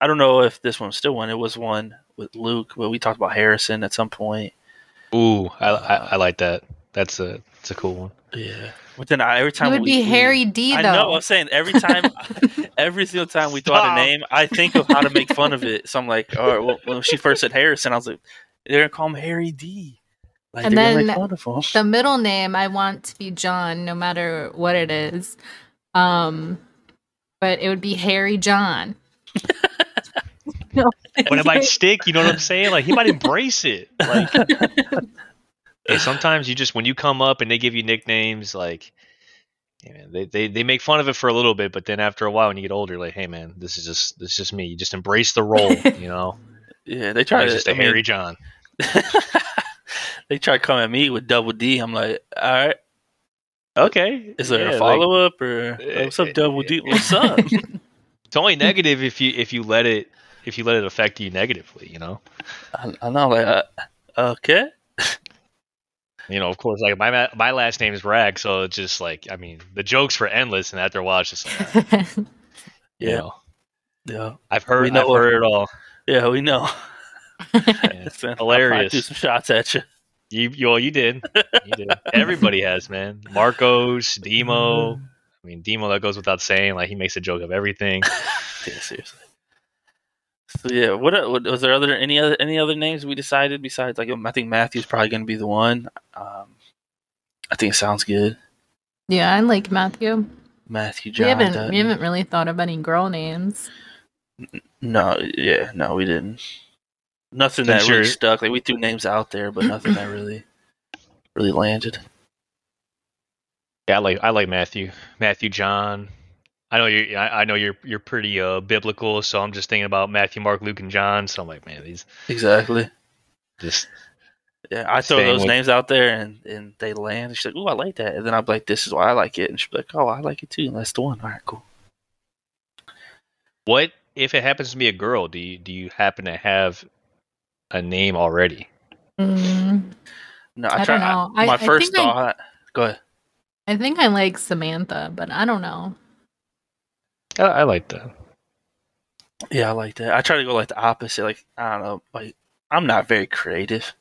I don't know if this one's still one. It was one with Luke, but we talked about Harrison at some point. Ooh, I, I, I like that. That's a that's a cool one. Yeah. But then I, every It time would we, be Harry D though. I know. I'm saying every time, (laughs) every single time we throw out a name, I think of how to make fun of it. So I'm like, all right. Well, when she first said Harrison, I was like, they're gonna call him Harry D. Like And then make fun of him. the middle name I want to be John, no matter what it is. Um, but it would be Harry John. (laughs) no, But it might stick. You know what I'm saying? Like he might embrace it. (laughs) Like hey, sometimes you just when you come up and they give you nicknames, like yeah, man, they, they they make fun of it for a little bit, but then after a while, when you get older, like, hey man, this is just this is just me. You just embrace the role. (laughs) You know, Yeah, they try to. just a I mean, Harry John. They try to come at me with double D. I'm like, all right. Okay, Is there yeah, a like, follow up or eh, what's up, eh, double D? What's up? (laughs) it's only negative if you if you let it if you let it affect you negatively. You know. I, I know. Like, uh, okay. You know, of course, like my my last name is Rag, so it's just like I mean, the jokes were endless, and after a while, it's just like, (laughs) you Yeah. know, Yeah. I've heard We know I've heard it all. Yeah. We know. Yeah. (laughs) I'll probably Hilarious. Do some shots at you. You, you well, you did. You did. (laughs) Everybody has, man. Marcos, (laughs) Demo. I mean, Demo. That goes without saying. Like he makes a joke of everything. (laughs) Yeah, seriously. So yeah, what, what was there other any other any other names we decided besides like I think Matthew's probably going to be the one. Um, I think it sounds good. yeah, I like Matthew. Matthew We haven't Dutton. we haven't really thought of any girl names. No, yeah, no, we didn't. Nothing that really stuck. Like we threw names out there, but nothing that really, really landed. Yeah, I like I like Matthew. Matthew John. I know you. I, I know you're you're pretty uh, biblical, so I'm just thinking about Matthew, Mark, Luke, and John. So I'm like, man, these Exactly. just Yeah, I throw those with- names out there and, and they land. And she's like, "Oh, I like that." And then I'm like, "This is why I like it." And she's like, "Oh, I like it too." And that's the one. All right, cool. what if it happens to be a girl? Do you do you happen to have a name already? Mm, No, I try, don't know. I- my I first I- thought. Go ahead. I think I like Samantha, but I don't know. I, I like that. Yeah, I like that. I try to go like the opposite. Like I don't know, like I'm not very creative,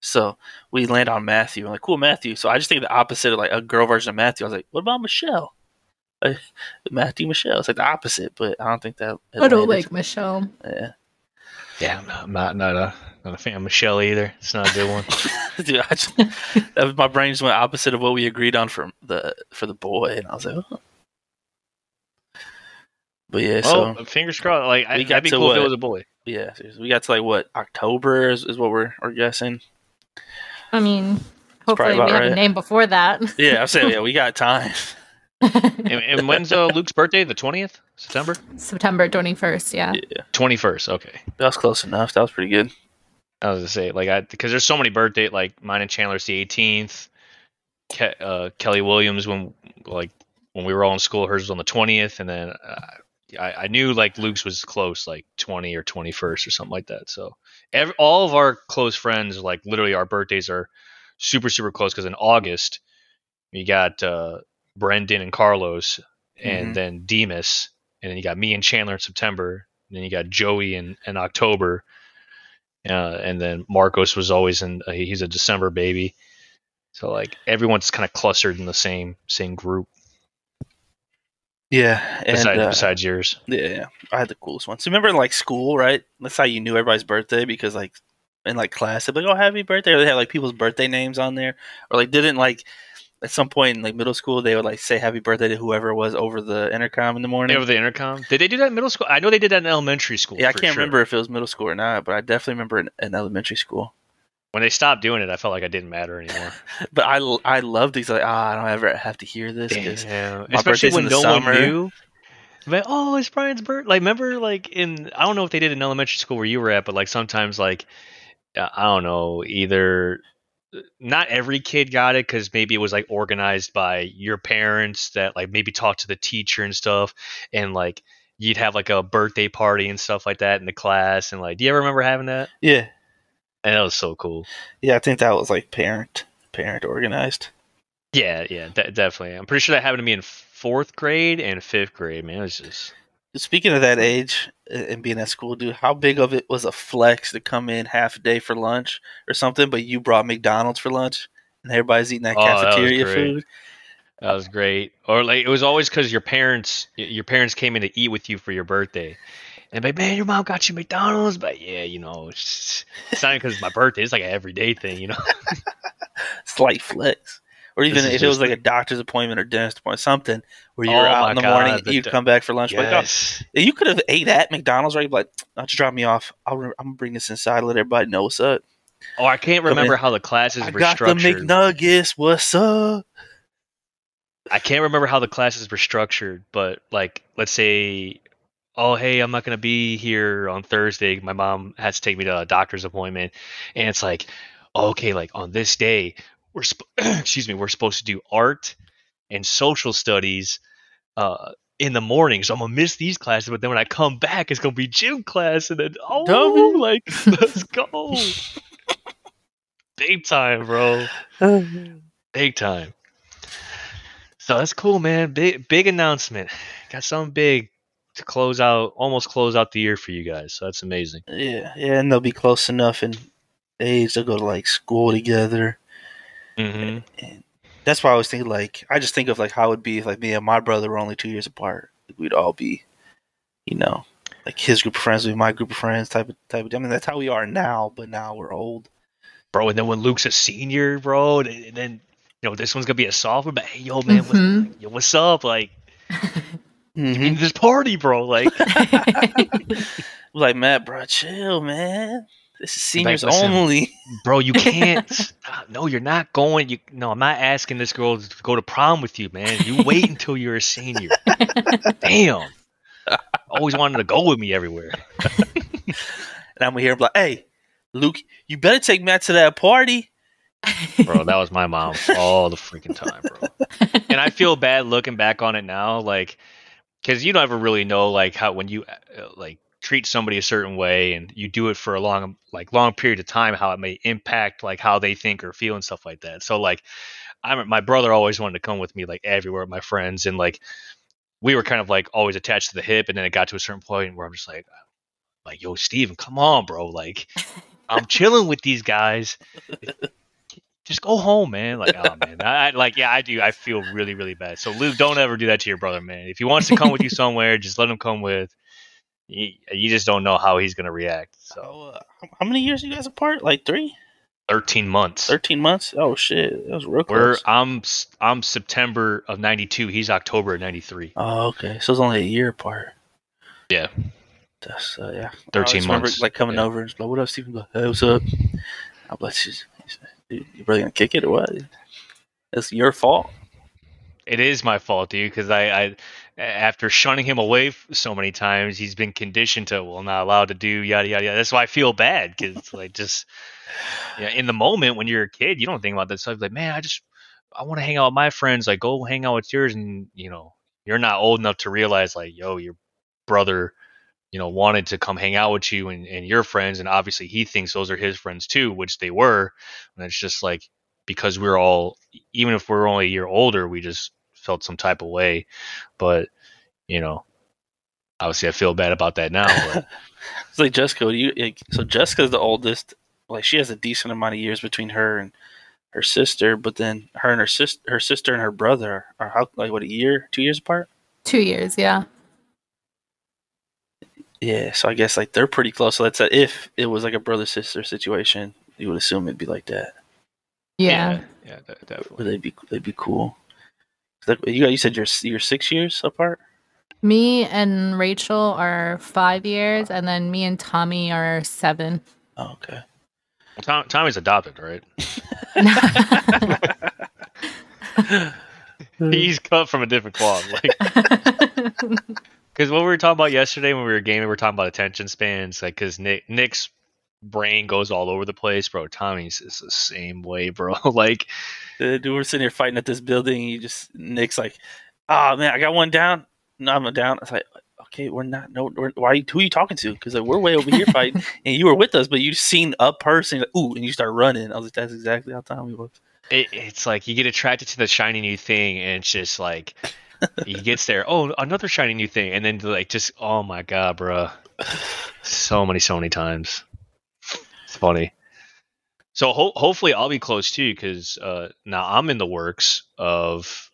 so we land on Matthew. I'm like, cool, Matthew. So I just think the opposite of like a girl version of Matthew. I was like, what about Michelle? Like, (laughs) Matthew Michelle. It's like the opposite, but I don't think that. I don't landed. like Michelle. Yeah. Yeah, I'm not, I'm not, not a not a fan of Michelle either. It's not a good one. (laughs) Dude, I just, that was, my brain just went opposite of what we agreed on for the for the boy, and I was like, oh. but yeah, well, so fingers crossed. Like, I, that'd be to cool if it was a boy. yeah, we got to like what October is, is what we're we're guessing. I mean, hopefully we have right. a name before that. Yeah, I'm saying yeah, we got time. (laughs) And, and when's uh, Luke's birthday? The twentieth September. September 21st, yeah. Yeah, Twenty first. Okay. that was close enough. That was pretty good. I was gonna say like I because there's so many birthday like mine and Chandler's the 18th. Ke- uh, Kelly Williams when like when we were all in school, hers was on the 20th, and then uh, I, I knew like Luke's was close, like 20 or 21st or something like that. So every, all of our close friends, like literally our birthdays are super super close because in August you got uh, Brendan and Carlos, and Mhm. then Demas, and then you got me and Chandler in September, and then you got Joey in, in October. Uh, and then Marcos was always in. Uh, he's a December baby, so like everyone's kind of clustered in the same same group. Yeah, and Besides, uh, besides yours, yeah, yeah, I had the coolest one. So remember, in, like school, right? That's how you knew everybody's birthday because like in like class, they'd be like, "Oh, happy birthday!" Or they had like people's birthday names on there, or like didn't like at some point in like middle school they would like say happy birthday to whoever it was over the intercom in the morning. over the intercom. Did they do that in middle school? I know they did that in elementary school. yeah, I can't sure. remember if it was middle school or not, but I definitely remember in, in elementary school. when they stopped doing it. I felt like I didn't matter anymore. (laughs) But I I loved these like ah, I don't ever have to hear this. Damn. my Especially when in no the one knew. But, oh, it's Brian's birthday. Like, remember, like in I don't know if they did in elementary school where you were at, but like sometimes, like uh, I don't know, either not every kid got it because maybe it was like organized by your parents that like maybe talked to the teacher and stuff, and like you'd have like a birthday party and stuff like that in the class, and like, do you ever remember having that? yeah, And that was so cool. yeah, I think that was like parent parent organized. Yeah, yeah, de- definitely. I'm pretty sure that happened to me in fourth grade and fifth grade. Man, it was just Speaking of that age uh, and being at school, dude, how big of it was a flex to come in half a day for lunch or something, but you brought McDonald's for lunch and everybody's eating that Oh, that was cafeteria great. food? That was great. Or like it was always because your parents, your parents came in to eat with you for your birthday, and like, man, your mom got you McDonald's, but yeah, you know, it's, it's not because it's my birthday. It's like an everyday thing, you know. (laughs) Slight flex. Or even if it was like a doctor's appointment or dentist appointment, something where you're Oh out in the God, morning, the you'd do- come back for lunch. Like, oh, Yes. you could have ate at McDonald's, right? Like, I'll just drop me off. I'll, re- I'm gonna bring this inside, let everybody know what's up. Oh, I can't remember how the classes I were got the structured. McNuggets. What's up? I can't remember how the classes were structured, but like, let's say, oh, hey, I'm not gonna be here on Thursday. My mom has to take me to a doctor's appointment, and it's like, okay, like on this day, we're sp- (clears throat) excuse me, we're supposed to do art and social studies uh, in the morning, so I'm gonna miss these classes. But then when I come back, it's gonna be gym class, and then oh, like (laughs) let's go, (laughs) big time, bro big time. So that's cool, man. Big big announcement. Got something big to close out, almost close out the year for you guys. So that's amazing. Yeah, yeah, and they'll be close enough in age. They'll go to like school together. Hmm That's why I was thinking like I just think of like how it would be if like me and my brother were only two years apart. Like, we'd all be, you know, like his group of friends would be my group of friends type of type of. I mean, that's how we are now, but now we're old. Bro, and then when Luke's a senior, bro, and, and then you know this one's gonna be a sophomore. But hey, yo, man, Mhm. what, yo, what's up? Like (laughs) Mm-hmm. in this party, bro. Like (laughs) (laughs) Like Matt, bro, chill, man. This is seniors listen. only. bro, you can't. (laughs) no, you're not going. You no, I'm not asking this girl to go to prom with you, man. You wait until you're a senior. Damn. Always wanted to go with me everywhere. And I'm gonna hear him like, "Hey, Luke, you better take Matt to that party." bro. That was my mom all the freaking time, bro. And I feel bad looking back on it now, like, because you don't ever really know, like, how when you uh, like treat somebody a certain way and you do it for a long, like, long period of time, how it may impact like how they think or feel and stuff like that. So, like, i'm my brother always wanted to come with me like everywhere with my friends, and like we were kind of like always attached to the hip, and then it got to a certain point where I'm just like, like, yo, Steven, come on, bro, like. I'm (laughs) chilling with these guys just go home, man. Like, oh man, I I- like, yeah, I do. I feel really, really bad. So, Luke, don't ever do that to your brother, man. If he wants to come with you (laughs) somewhere, just let him come with. You, you just don't know how he's gonna react. So So, uh, how many years are you guys apart? Like three, 13 months. thirteen months? Oh shit, that was real We're close. I'm s- I'm September of '92. He's October of '93. Oh, okay. So it's only a year apart. Yeah. That's uh, yeah. I 13 always remember, months. like coming Yeah. over and just like, "What up, Stephen?" Go, "Hey, what's up?" I'm like, "She's- he's- "Dude, you really gonna kick it or what?" It's your fault. It is my fault, dude, because I, I after shunning him away so many times, he's been conditioned to well, not allowed to do yada yada yada. That's why I feel bad because like just yeah, in the moment when you're a kid, you don't think about that stuff. Like, man, I just I want to hang out with my friends. Like, go hang out with yours, and you know, you're not old enough to realize like, yo, your brother, you know, wanted to come hang out with you and, and your friends, and obviously he thinks those are his friends too, which they were. And it's just like because we're all even if we're only a year older, we just felt some type of way. But you know, obviously, I feel bad about that now. But (laughs) It's like Jessica. You like, so Jessica's the oldest. Like she has a decent amount of years between her and her sister, but then her and her sister, her sister and her brother are how like what a year, two years apart. Two years, yeah. Yeah, so I guess like they're pretty close. So that's a, if it was like a brother sister situation, you would assume it'd be like that. Yeah. yeah, de- definitely. But they'd be they'd be cool. 'Cause that- You you said you're you're six years apart. Me and Rachel are five years, and then me and Tommy are seven. Oh, okay. Well, Tom, Tommy's adopted, right? (laughs) (laughs) He's cut from a different cloth. Like, (laughs) because what we were talking about yesterday when we were gaming, we were talking about attention spans. Like, because Nick Nick's brain goes all over the place, bro. Tommy's is the same way, bro. like, dude, we're sitting here fighting at this building. And you just Nick's like, "Oh man, I got one down. No, I'm down." It's like, okay, we're not. No, we're, why? Are you, who are you talking to? Because like, we're way over here fighting, (laughs) and you were with us, but you've seen a person. Like, Ooh, and you start running. I was like, that's exactly how Tommy was. it, it's like you get attracted to the shiny new thing, and it's just like he gets there. Oh, another shiny new thing, and then like just oh my god, bro. So many, so many times. It's funny. So ho- hopefully I'll be close too, because uh, now I'm in the works of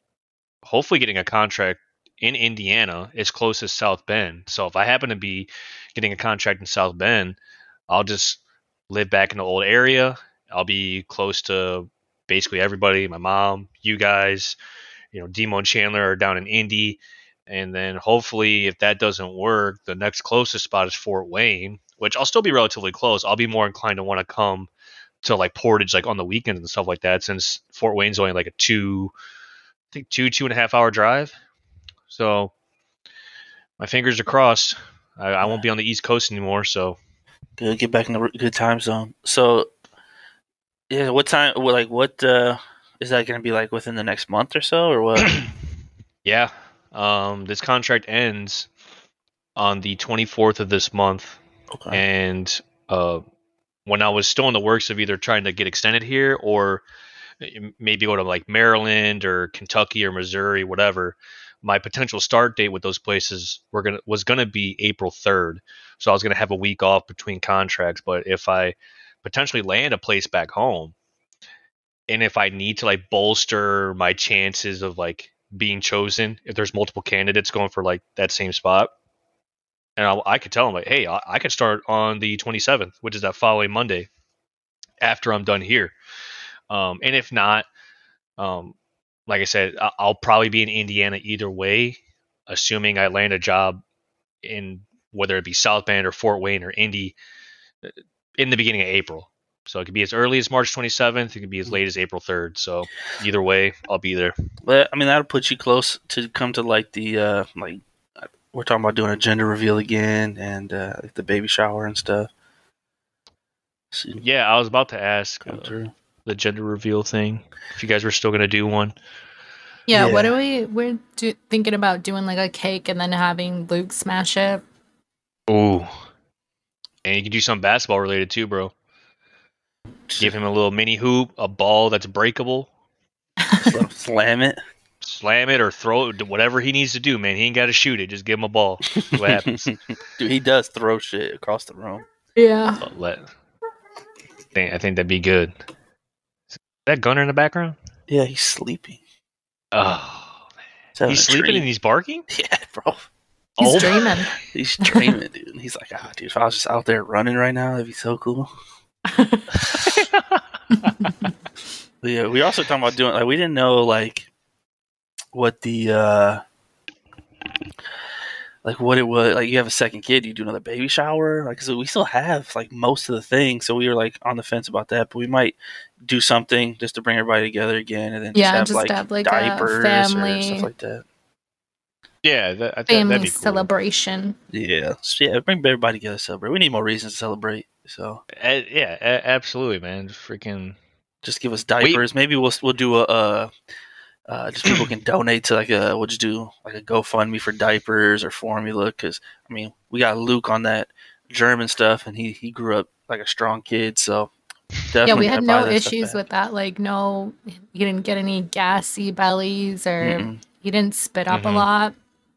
hopefully getting a contract in Indiana as close as South Bend. So if I happen to be getting a contract in South Bend, I'll just live back in the old area. I'll be close to basically everybody, my mom, you guys, you know, Demo and Chandler are down in Indy. And then hopefully, if that doesn't work, the next closest spot is Fort Wayne, which I'll still be relatively close. I'll be more inclined to want to come to like Portage, like on the weekends and stuff like that, since Fort Wayne's only like a two, I think two, two and a half hour drive. So my fingers are crossed. I, I won't be on the East Coast anymore. So Good, get back in the good time zone. So, yeah, what time? What like what? uh Is that going to be like within the next month or so, or what? (clears throat) yeah, um, this contract ends on the 24th of this month. okay. and uh, when I was still in the works of either trying to get extended here or eh, maybe go to like Maryland or Kentucky or Missouri, whatever, my potential start date with those places were gonna was gonna be April third. So I was gonna have a week off between contracts. But if I potentially land a place back home, and if I need to like bolster my chances of like being chosen, if there's multiple candidates going for like that same spot, and I, I could tell them like, hey, I, I could start on the 27th, which is that following Monday, after I'm done here. Um, and if not, um, like I said, I, I'll probably be in Indiana either way, assuming I land a job in whether it be South Bend or Fort Wayne or Indy uh, in the beginning of April. So it could be as early as March 27th. It could be as late as April 3rd. So either way, I'll be there. But I mean, that'll put you close to come to like the uh like we're talking about doing a gender reveal again and uh like the baby shower and stuff. So, Yeah, I was about to ask uh, the gender reveal thing. If you guys were still gonna do one. Yeah, what are we? We're do, thinking about doing like a cake and then having Luke smash it. Ooh. And you can do something basketball related too, bro. Give him a little mini hoop, a ball that's breakable, (laughs) Slam it. Slam it or throw it, whatever he needs to do, man. He ain't got to shoot it. Just give him a ball. See what happens. (laughs) Dude, he does throw shit across the room. Yeah. But let, I think, I think that'd be good. Is that Gunner in the background? Yeah, he's sleeping. Oh, Is that he's sleeping tree? and he's barking? (laughs) Yeah, bro. He's old. dreaming. (laughs) He's dreaming, dude. And he's like, ah, dude, if I was just out there running right now, that'd be so cool. Yeah, we also talking about doing like we didn't know like what the uh like what it was like you have a second kid you do another baby shower like so we still have like most of the things so we were like on the fence about that but we might do something just to bring everybody together again and then Yeah, just have just like, have, like, a diapers family- or stuff like that yeah, that, I think Family that'd be cool. celebration. yeah so yeah bring everybody together to celebrate we need more reasons to celebrate so Uh, yeah, a- absolutely, man. Freaking just give us diapers. Maybe we'll we'll do a uh, uh, just people can donate to like a we'll just do like a GoFundMe for diapers or formula because I mean we got Luke on that German stuff and he he grew up like a strong kid so definitely yeah, we had no issues with that. Like, no, he didn't get any gassy bellies or Mm-mm. he didn't spit up a Mhm. lot.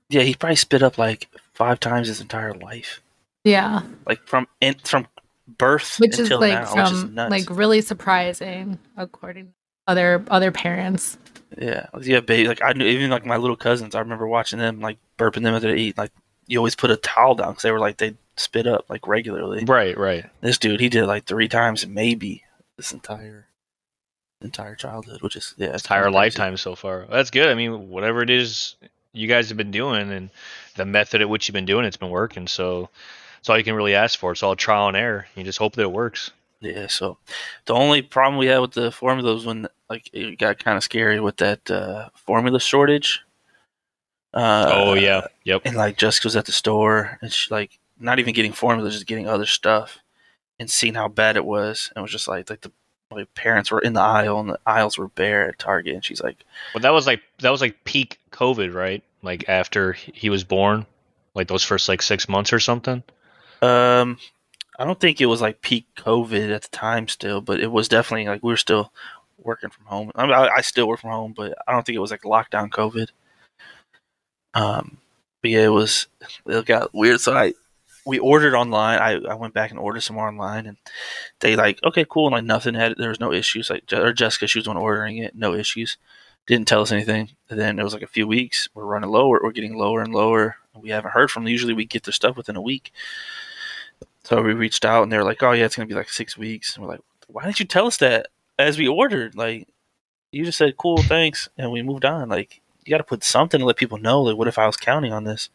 yeah he probably spit up like five times his entire life Yeah, like from in, from birth which is like now which is like really surprising according to other other parents. Yeah yeah baby like I knew even like my little cousins I remember watching them like burping them as they eat like you always put a towel down because they were like they spit up like regularly right, right. This dude, he did it like three times, maybe this entire entire childhood, which is yeah, Entire lifetime so far. That's good. I mean, whatever it is you guys have been doing and the method at which you've been doing it's been working. So that's all you can really ask for. It's all trial and error. You just hope that it works. Yeah. So the only problem we had with the formula was when like it got kind of scary with that uh, formula shortage. Uh, oh yeah, yep. And like Jessica was at the store and she like not even getting formula, just getting other stuff, and seeing how bad it was, and it was just like like the my parents were in the aisle and the aisles were bare at Target, and she's like, Well, that was like that was like peak COVID, right? Like after he was born, like those first like six months or something. Um, I don't think it was like peak COVID at the time still, but it was definitely like we were still working from home. I, mean, I, I still work from home, but I don't think it was like lockdown COVID. Um, but yeah, it was. It got weird. So I we ordered online. I, I went back and ordered some more online, and they like okay, cool, and like nothing had there was no issues. Like or Jessica, she was one ordering it, no issues. Didn't tell us anything. And then it was like a few weeks. We're running lower. We're getting lower and lower. We haven't heard from them. Usually we get their stuff within a week. So we reached out and they're like, "Oh yeah, it's gonna be like six weeks." And we're like, "Why didn't you tell us that as we ordered? Like, you just said cool, thanks, and we moved on. Like, you got to put something to let people know. Like, what if I was counting on this?"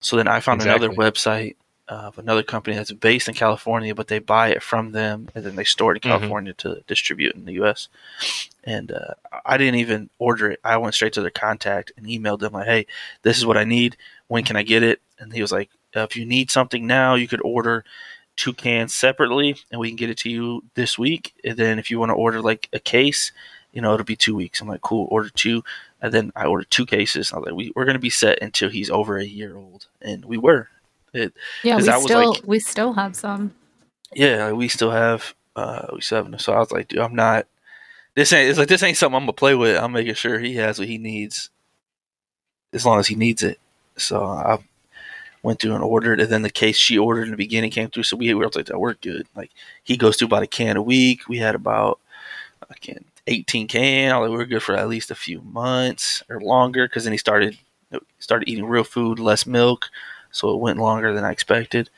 So then I found another website of another company that's based in California, but they buy it from them and then they store it in Mhm. California to distribute in the U.S. And uh, I didn't even order it. I went straight to their contact and emailed them like, "Hey, this is what I need. When can I get it?" And he was like, uh, "If you need something now, you could order two cans separately, and we can get it to you this week. And then if you want to order like a case, you know, it'll be two weeks." I'm like, "Cool, order two. And then I ordered two cases. I was like, we, "We're gonna be set until he's over a year old," and we were. It, Yeah, we still like- we still have some. yeah, we still have uh we still have. So I was like, dude, I'm not this ain't it's like this ain't something I'm gonna play with. I'm making sure he has what he needs as long as he needs it. So I went through and ordered and then the case she ordered in the beginning came through so we we were like that we're good. Like he goes through about a can a week. We had about a can 18 can. Like, we were good for at least a few months or longer because then he started started eating real food, less milk, so it went longer than I expected.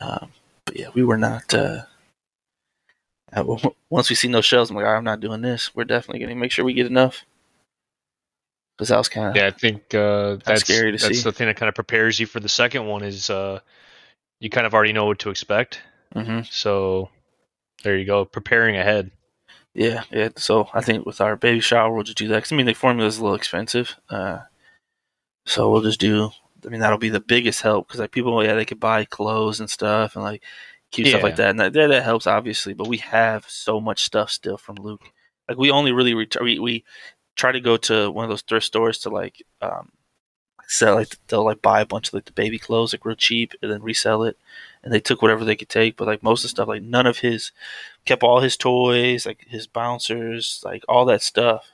Um, but yeah, we were not. Uh, uh, once we seen those shells, I'm like, "All right, I'm not doing this. We're definitely going to make sure we get enough. Because that was kind of Yeah, I think uh, that's scary to that's see. the thing that kind of prepares you for the second one. Is uh, you kind of already know what to expect. hmm So there you go, preparing ahead. yeah, yeah. So I think with our baby shower, we'll just do that. 'Cause, I mean, the formula is a little expensive, uh, so we'll just do. I mean, that'll be the biggest help because like people, yeah, they could buy clothes and stuff and like cute stuff like that, and that, that that helps obviously. But we have so much stuff still from Luke. Like we only really ret- we we try to go to one of those thrift stores to like um sell like they'll like buy a bunch of like the baby clothes like real cheap and then resell it and they took whatever they could take but like most of the stuff like none of his kept all his toys like his bouncers like all that stuff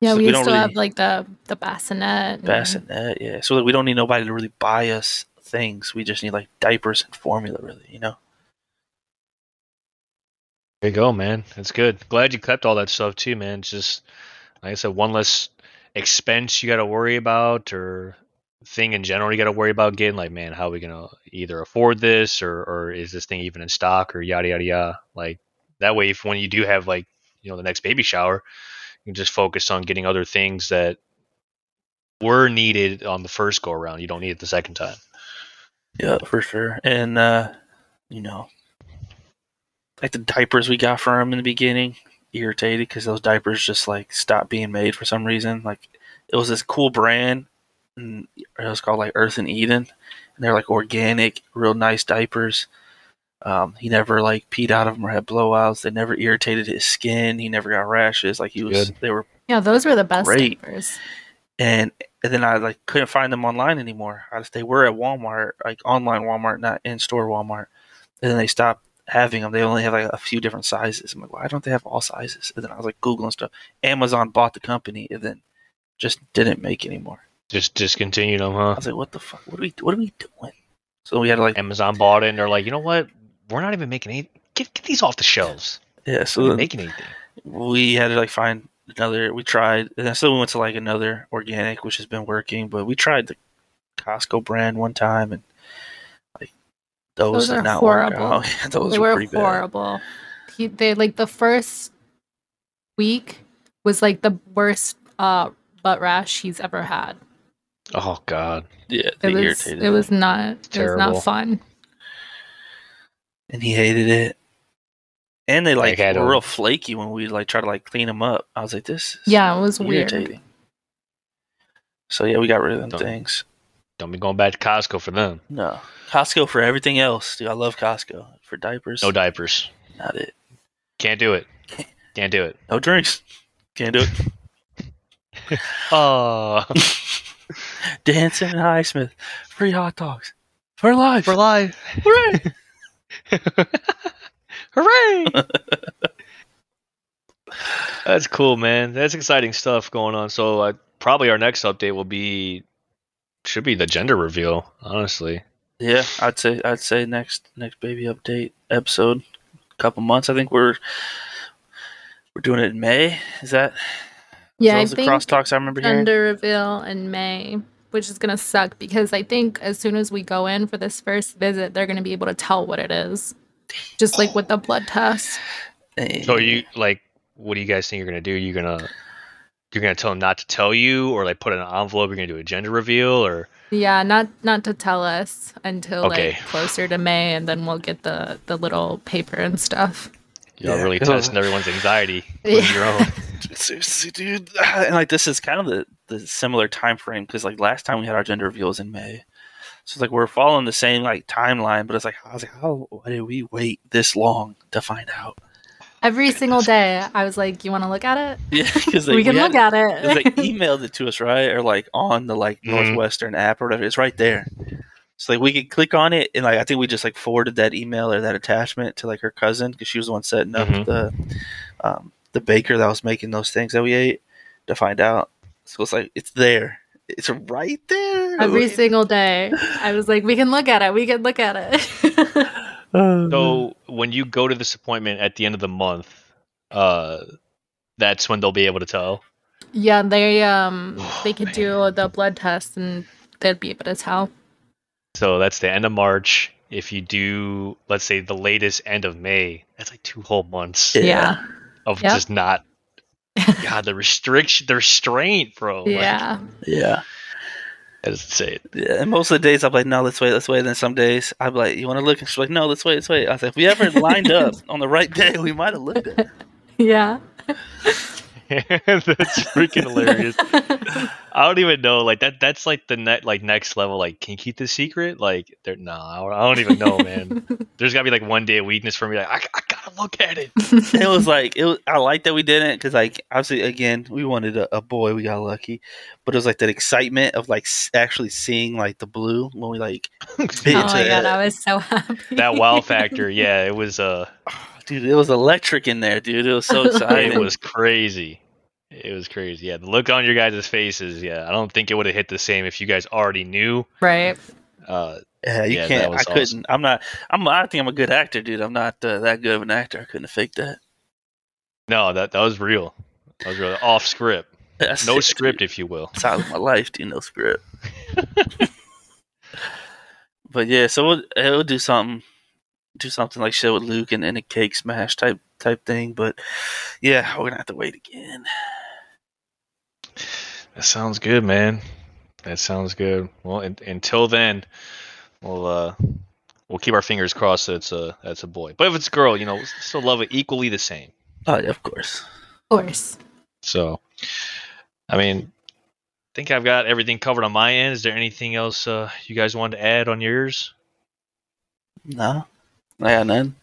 Yeah, So we, we don't still really- have like the the bassinet. and- bassinet yeah so that we don't need nobody to really buy us things we just need like diapers and formula really you know There you go, man. That's good. Glad you kept all that stuff too, man. It's just like I said, one less expense you got to worry about, or thing in general you got to worry about getting. Like, man, how are we gonna either afford this or or is this thing even in stock or yada yada yada. Like that way, if when you do have like you know the next baby shower, you just focus on getting other things that were needed on the first go around. You don't need it the second time. Yeah, for sure. And uh, you know, like the diapers we got for him in the beginning, irritated because those diapers just like stopped being made for some reason. Like it was this cool brand, and it was called like Earth and Eden, and they're like organic, real nice diapers. Um, he never like peed out of them or had blowouts. They never irritated his skin. He never got rashes. Like he was, Good. they were Yeah, those were the best Great. diapers. and and then I like couldn't find them online anymore. I just, they were at Walmart, like online Walmart, not in store Walmart. And then they stopped having them. They only have like a few different sizes. I'm like, why don't they have all sizes? And then I was like googling stuff. Amazon bought the company and then just didn't make anymore. Just discontinued them, huh? I was like, what the fuck? What are we? What are we doing? So we had to like, Amazon bought it and they're like, you know what? We're not even making any. Get, get these off the shelves. yeah. We're So then making anything. we had to like find another. We tried, and then so we went to like another organic, which has been working. But we tried the Costco brand one time, and like those, Those did are not work horrible. (laughs) out. those they were were pretty bad. horrible. He, they like the first week was like the worst uh, butt rash he's ever had. Oh God. Yeah, It was irritated. it him. was not it was not fun. And he hated it. And they like Like, had were real flaky when we like try to like clean them up. I was like, this is Yeah, it was weird. So yeah, we got rid of them Don't- things. Don't be going back to Costco for them. No, Costco for everything else. Dude, I love Costco for diapers. No diapers. not it. Can't do it. Can't do it. No drinks. Can't do it. (laughs) Oh, (laughs) Dancing in Highsmith. Free hot dogs. For life. for life. Hooray! (laughs) Hooray! (laughs) That's cool, man. That's exciting stuff going on. So uh, probably our next update will be should be the gender reveal. Honestly, Yeah, I'd say I'd say next next baby update episode. Couple months. I think we're we're doing it in May. Is that Yeah, I those the think crosstalks I remember hearing? gender reveal in May, which is gonna suck because I think as soon as we go in for this first visit, they're gonna be able to tell what it is, just like with the blood test. So you like, what do you guys think you're gonna do? You're gonna you're gonna tell them not to tell you, or like put in an envelope. You're gonna do a gender reveal, or Yeah, not not to tell us until Okay. like closer to May, and then we'll get the the little paper and stuff. y'all Yeah, really 'cause- (laughs) testing everyone's anxiety with (laughs) your own. Seriously, dude. (sighs) And like this is kind of the, the similar time frame because like last time we had our gender reveals in May. So it's like we're following the same like timeline, but it's like I was like, how why did we wait this long to find out? Every single day, I was like, "You want to look at it? Yeah, because we can look at It's it." like (laughs) emailed it to us, right? Or like on the like Mhm. Northwestern app or whatever. It's right there. So like we could click on it and like I think we just like forwarded that email or that attachment to like her cousin because she was the one setting up Mhm. the um, the baker that was making those things that we ate to find out. So it's like it's there. It's right there. Every single day, I was like, "We can look at it. We can look at it." (laughs) So when you go to this appointment at the end of the month, uh, that's when they'll be able to tell. yeah, they um (sighs) Oh, they could man. do the blood test and they'd be able to tell. So that's the end of March. If you do, let's say the latest end of May, that's like two whole months Yeah. Yeah, of Yep. just not. (laughs) God, the restriction, the restraint, bro. Like, yeah. Yeah. that doesn't say it. Yeah, and most of the days I'm like, no, let's wait, let's wait. And then some days I'm like, you want to look? And she's like, no, let's wait, let's wait. I was like, if we ever lined up (laughs) on the right day, we might have looked at it. (laughs) yeah. (laughs) that's freaking hilarious. (laughs) I don't even know. Like that. That's like the net. Like next level. Like, can you keep this secret? Like, there. No, I don't- I don't even know, man. (laughs) There's gotta be like one day of weakness for me. Like, I, I gotta look at it. it was like it was, I like that we didn't because like obviously again we wanted a, a boy we got lucky but it was like that excitement of like s- actually seeing like the blue when we like oh into my god, it. I was so happy. that wow factor. Yeah, it was. Uh, dude it was electric in there dude it was so (laughs) exciting it was crazy. It was crazy. Yeah, the look on your guys' faces. Yeah, I don't think it would have hit the same if you guys already knew. right. Uh, yeah you yeah, can't. was I couldn't I'm not I'm I think I'm a good actor dude I'm not uh, that good of an actor I couldn't have faked that no, that that was real. That was real. Off script. (laughs) That's No it, script, dude. if you will. It's out of my life dude no script (laughs) But yeah, so we'll, it'll do something, do something like shit with Luke and, and a cake smash type type thing. But yeah, we're gonna have to wait again. That sounds good, man. That sounds good. Well, un until then, we'll uh, we'll keep our fingers crossed that it's a that's a boy. But if it's a girl, you know, we'll still love it equally the same. Oh yeah, of course. Of course. So, I mean, I think I've got everything covered on my end. Is there anything else uh, you guys wanted to add on yours? No, I got none.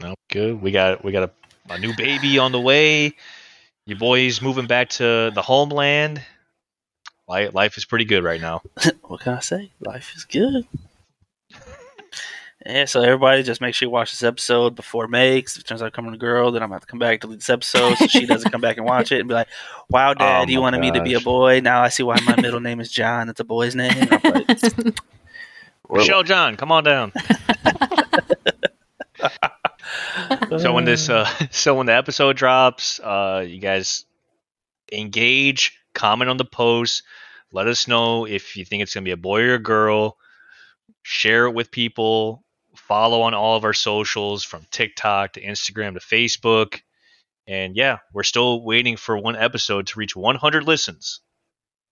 No, good. We got we got a, a new baby on the way. Your boy's moving back to the homeland. Life, life is pretty good right now. (laughs) what can I say? Life is good. Yeah, so everybody just make sure you watch this episode before May. 'cause if it turns out coming a girl, then I'm gonna have to come back to delete this episode so she doesn't come back and watch it and be like, "Wow, (laughs) oh Dad, Oh you my wanted me to be a boy. Now I see why my middle name is John. It's a boy's name." And I'm like, (laughs) Michelle John, come on down. (laughs) So when this uh, (laughs) so when the episode drops, uh, you guys engage, comment on the post, let us know if you think it's gonna be a boy or a girl. Share it with people. Follow on all of our socials from TikTok to Instagram to Facebook. And yeah, we're still waiting for one episode to reach 100 listens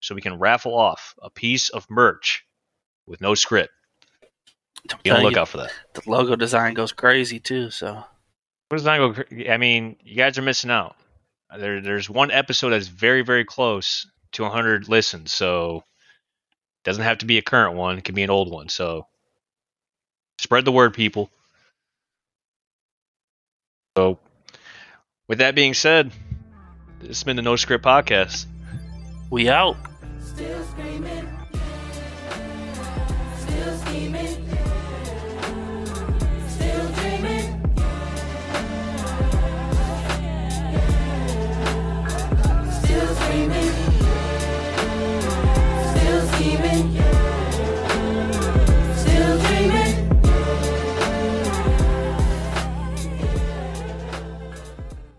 so we can raffle off a piece of merch with no script. I'm Be on the you, lookout for that. the logo design goes crazy too. So What does that go? I mean, you guys are missing out. There, there's one episode that's very, very close to 100 listens, so it doesn't have to be a current one. It can be an old one. So spread the word, people. So, with that being said, this has been the No Script Podcast. we out.